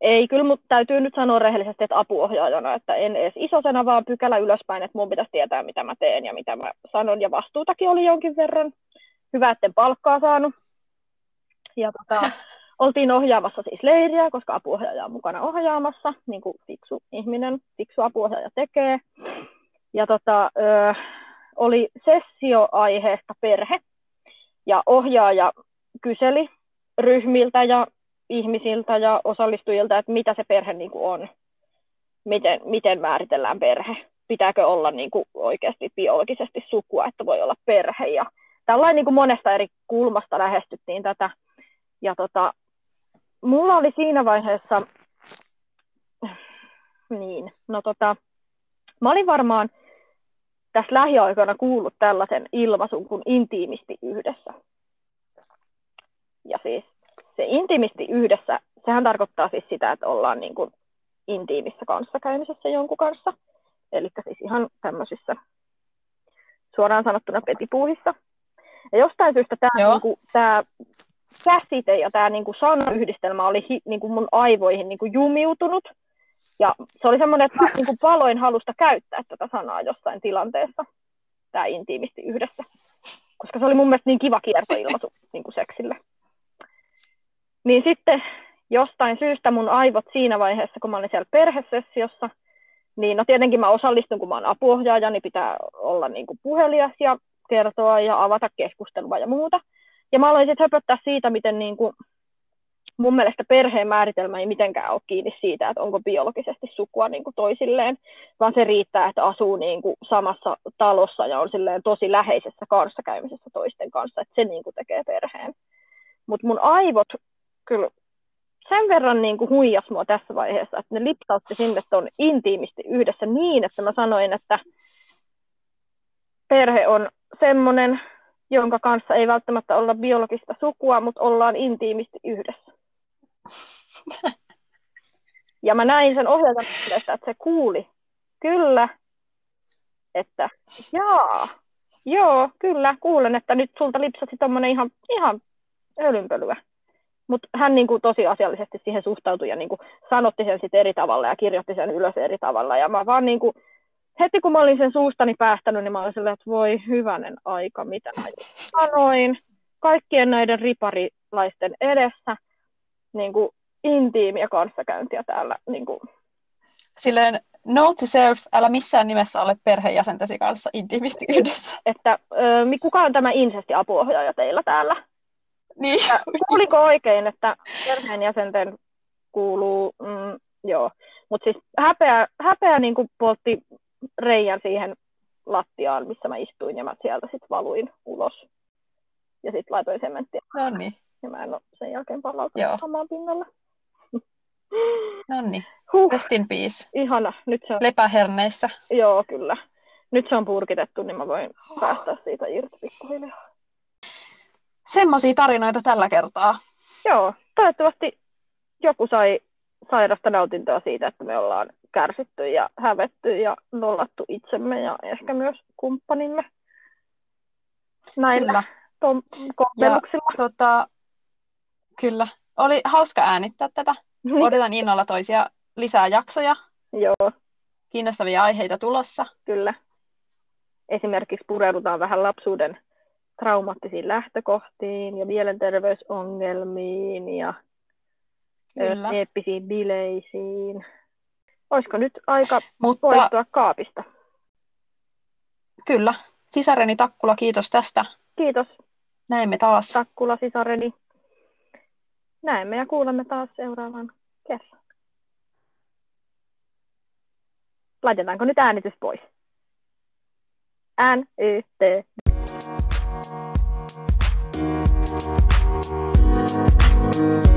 Speaker 2: Ei, kyllä mutta täytyy nyt sanoa rehellisesti, että apuohjaajana, että en edes isosena, vaan pykälä ylöspäin, että mun pitäisi tietää, mitä mä teen ja mitä mä sanon, ja vastuutakin oli jonkin verran hyvä, etten palkkaa saanut. Ja tota, oltiin ohjaamassa siis leiriä, koska apuohjaaja on mukana ohjaamassa, niin kuin fiksu ihminen, fiksu apuohjaaja tekee. Ja tota, ö, oli sessioaiheesta perhe, ja ohjaaja kyseli ryhmiltä ja ihmisiltä ja osallistujilta, että mitä se perhe niin kuin on, miten, miten määritellään perhe, pitääkö olla niin kuin oikeasti biologisesti sukua, että voi olla perhe ja tällainen niin kuin monesta eri kulmasta lähestyttiin tätä. Ja tota, mulla oli siinä vaiheessa, niin, no tota, mä olin varmaan tässä lähiaikoina kuullut tällaisen ilmaisun kuin intiimisti yhdessä. Ja siis se intiimisti yhdessä, sehän tarkoittaa siis sitä, että ollaan niin kuin intiimissä kanssakäymisessä jonkun kanssa. Eli siis ihan tämmöisissä suoraan sanottuna petipuuhissa. Ja jostain syystä tämä, niin kuin, tämä käsite ja tämä niin sanayhdistelmä oli hi, niin kuin mun aivoihin niin kuin jumiutunut. Ja se oli semmoinen, että niin kuin paloin halusta käyttää tätä sanaa jossain tilanteessa, tämä intiimisti yhdessä. Koska se oli mun mielestä niin kiva kiertoilmaisu niin kuin seksille. Niin sitten jostain syystä mun aivot siinä vaiheessa, kun mä olin siellä perhesessiossa, niin no tietenkin mä osallistun, kun mä oon apuohjaaja, niin pitää olla niin kuin puhelias ja kertoa ja avata keskustelua ja muuta. Ja mä aloin sitten höpöttää siitä, miten niin kuin, mun mielestä perheen määritelmä ei mitenkään ole kiinni siitä, että onko biologisesti sukua niin kuin toisilleen, vaan se riittää, että asuu niin kuin samassa talossa ja on silleen tosi läheisessä kanssakäymisessä toisten kanssa, että se niin kuin tekee perheen. Mutta mun aivot kyllä sen verran niin kuin huijas mua tässä vaiheessa, että ne lipsautti sinne on intiimisti yhdessä niin, että mä sanoin, että perhe on semmoinen, jonka kanssa ei välttämättä olla biologista sukua, mutta ollaan intiimisti yhdessä. Ja mä näin sen ohjelman että se kuuli, kyllä, että jaa, joo, kyllä, kuulen, että nyt sulta lipsasi tommonen ihan, ihan ölynpölyä. Mutta hän niin kuin, tosiasiallisesti siihen suhtautui ja niin kuin, sanotti sen sitten eri tavalla ja kirjoitti sen ylös eri tavalla. Ja mä vaan niin kuin, heti kun mä olin sen suustani päästänyt, niin mä olin silleen, että voi hyvänen aika, mitä mä sanoin. Kaikkien näiden riparilaisten edessä niin kuin, intiimiä kanssakäyntiä täällä. Niin kuin.
Speaker 1: Silleen, note to self, älä missään nimessä ole perheenjäsentäsi kanssa intiimisti yhdessä.
Speaker 2: Että äh, kuka on tämä insesti-apuohjaaja teillä täällä?
Speaker 1: Niin.
Speaker 2: Ja, kuuliko oikein, että perheenjäsenten kuuluu, mm, joo, mutta siis häpeä, häpeä niin kuin poltti reijän siihen lattiaan, missä mä istuin, ja mä sieltä sitten valuin ulos. Ja sitten laitoin sementtiä.
Speaker 1: No niin.
Speaker 2: Ja mä en ole sen jälkeen palautunut samaan pinnalle.
Speaker 1: No niin. Huh. Rest in peace.
Speaker 2: Ihana. Nyt se on...
Speaker 1: Lepäherneissä.
Speaker 2: Joo, kyllä. Nyt se on purkitettu, niin mä voin päästä siitä irti pikkuhiljaa
Speaker 1: semmoisia tarinoita tällä kertaa.
Speaker 2: Joo, toivottavasti joku sai sairasta nautintoa siitä, että me ollaan kärsitty ja hävetty ja nollattu itsemme ja ehkä myös kumppanimme näillä. Tom- ja,
Speaker 1: tota, kyllä. Oli hauska äänittää tätä. Mm-hmm. Odotan innolla toisia lisää jaksoja.
Speaker 2: Joo.
Speaker 1: Kiinnostavia aiheita tulossa.
Speaker 2: Kyllä. Esimerkiksi pureudutaan vähän lapsuuden traumaattisiin lähtökohtiin ja mielenterveysongelmiin ja Kyllä. eeppisiin bileisiin. Olisiko nyt aika Mutta... poistua kaapista?
Speaker 1: Kyllä. Sisareni Takkula, kiitos tästä.
Speaker 2: Kiitos.
Speaker 1: Näemme taas.
Speaker 2: Takkula, sisareni. Näemme ja kuulemme taas seuraavan kerran. Laitetaanko nyt äänitys pois? N, Y, T. Thank you.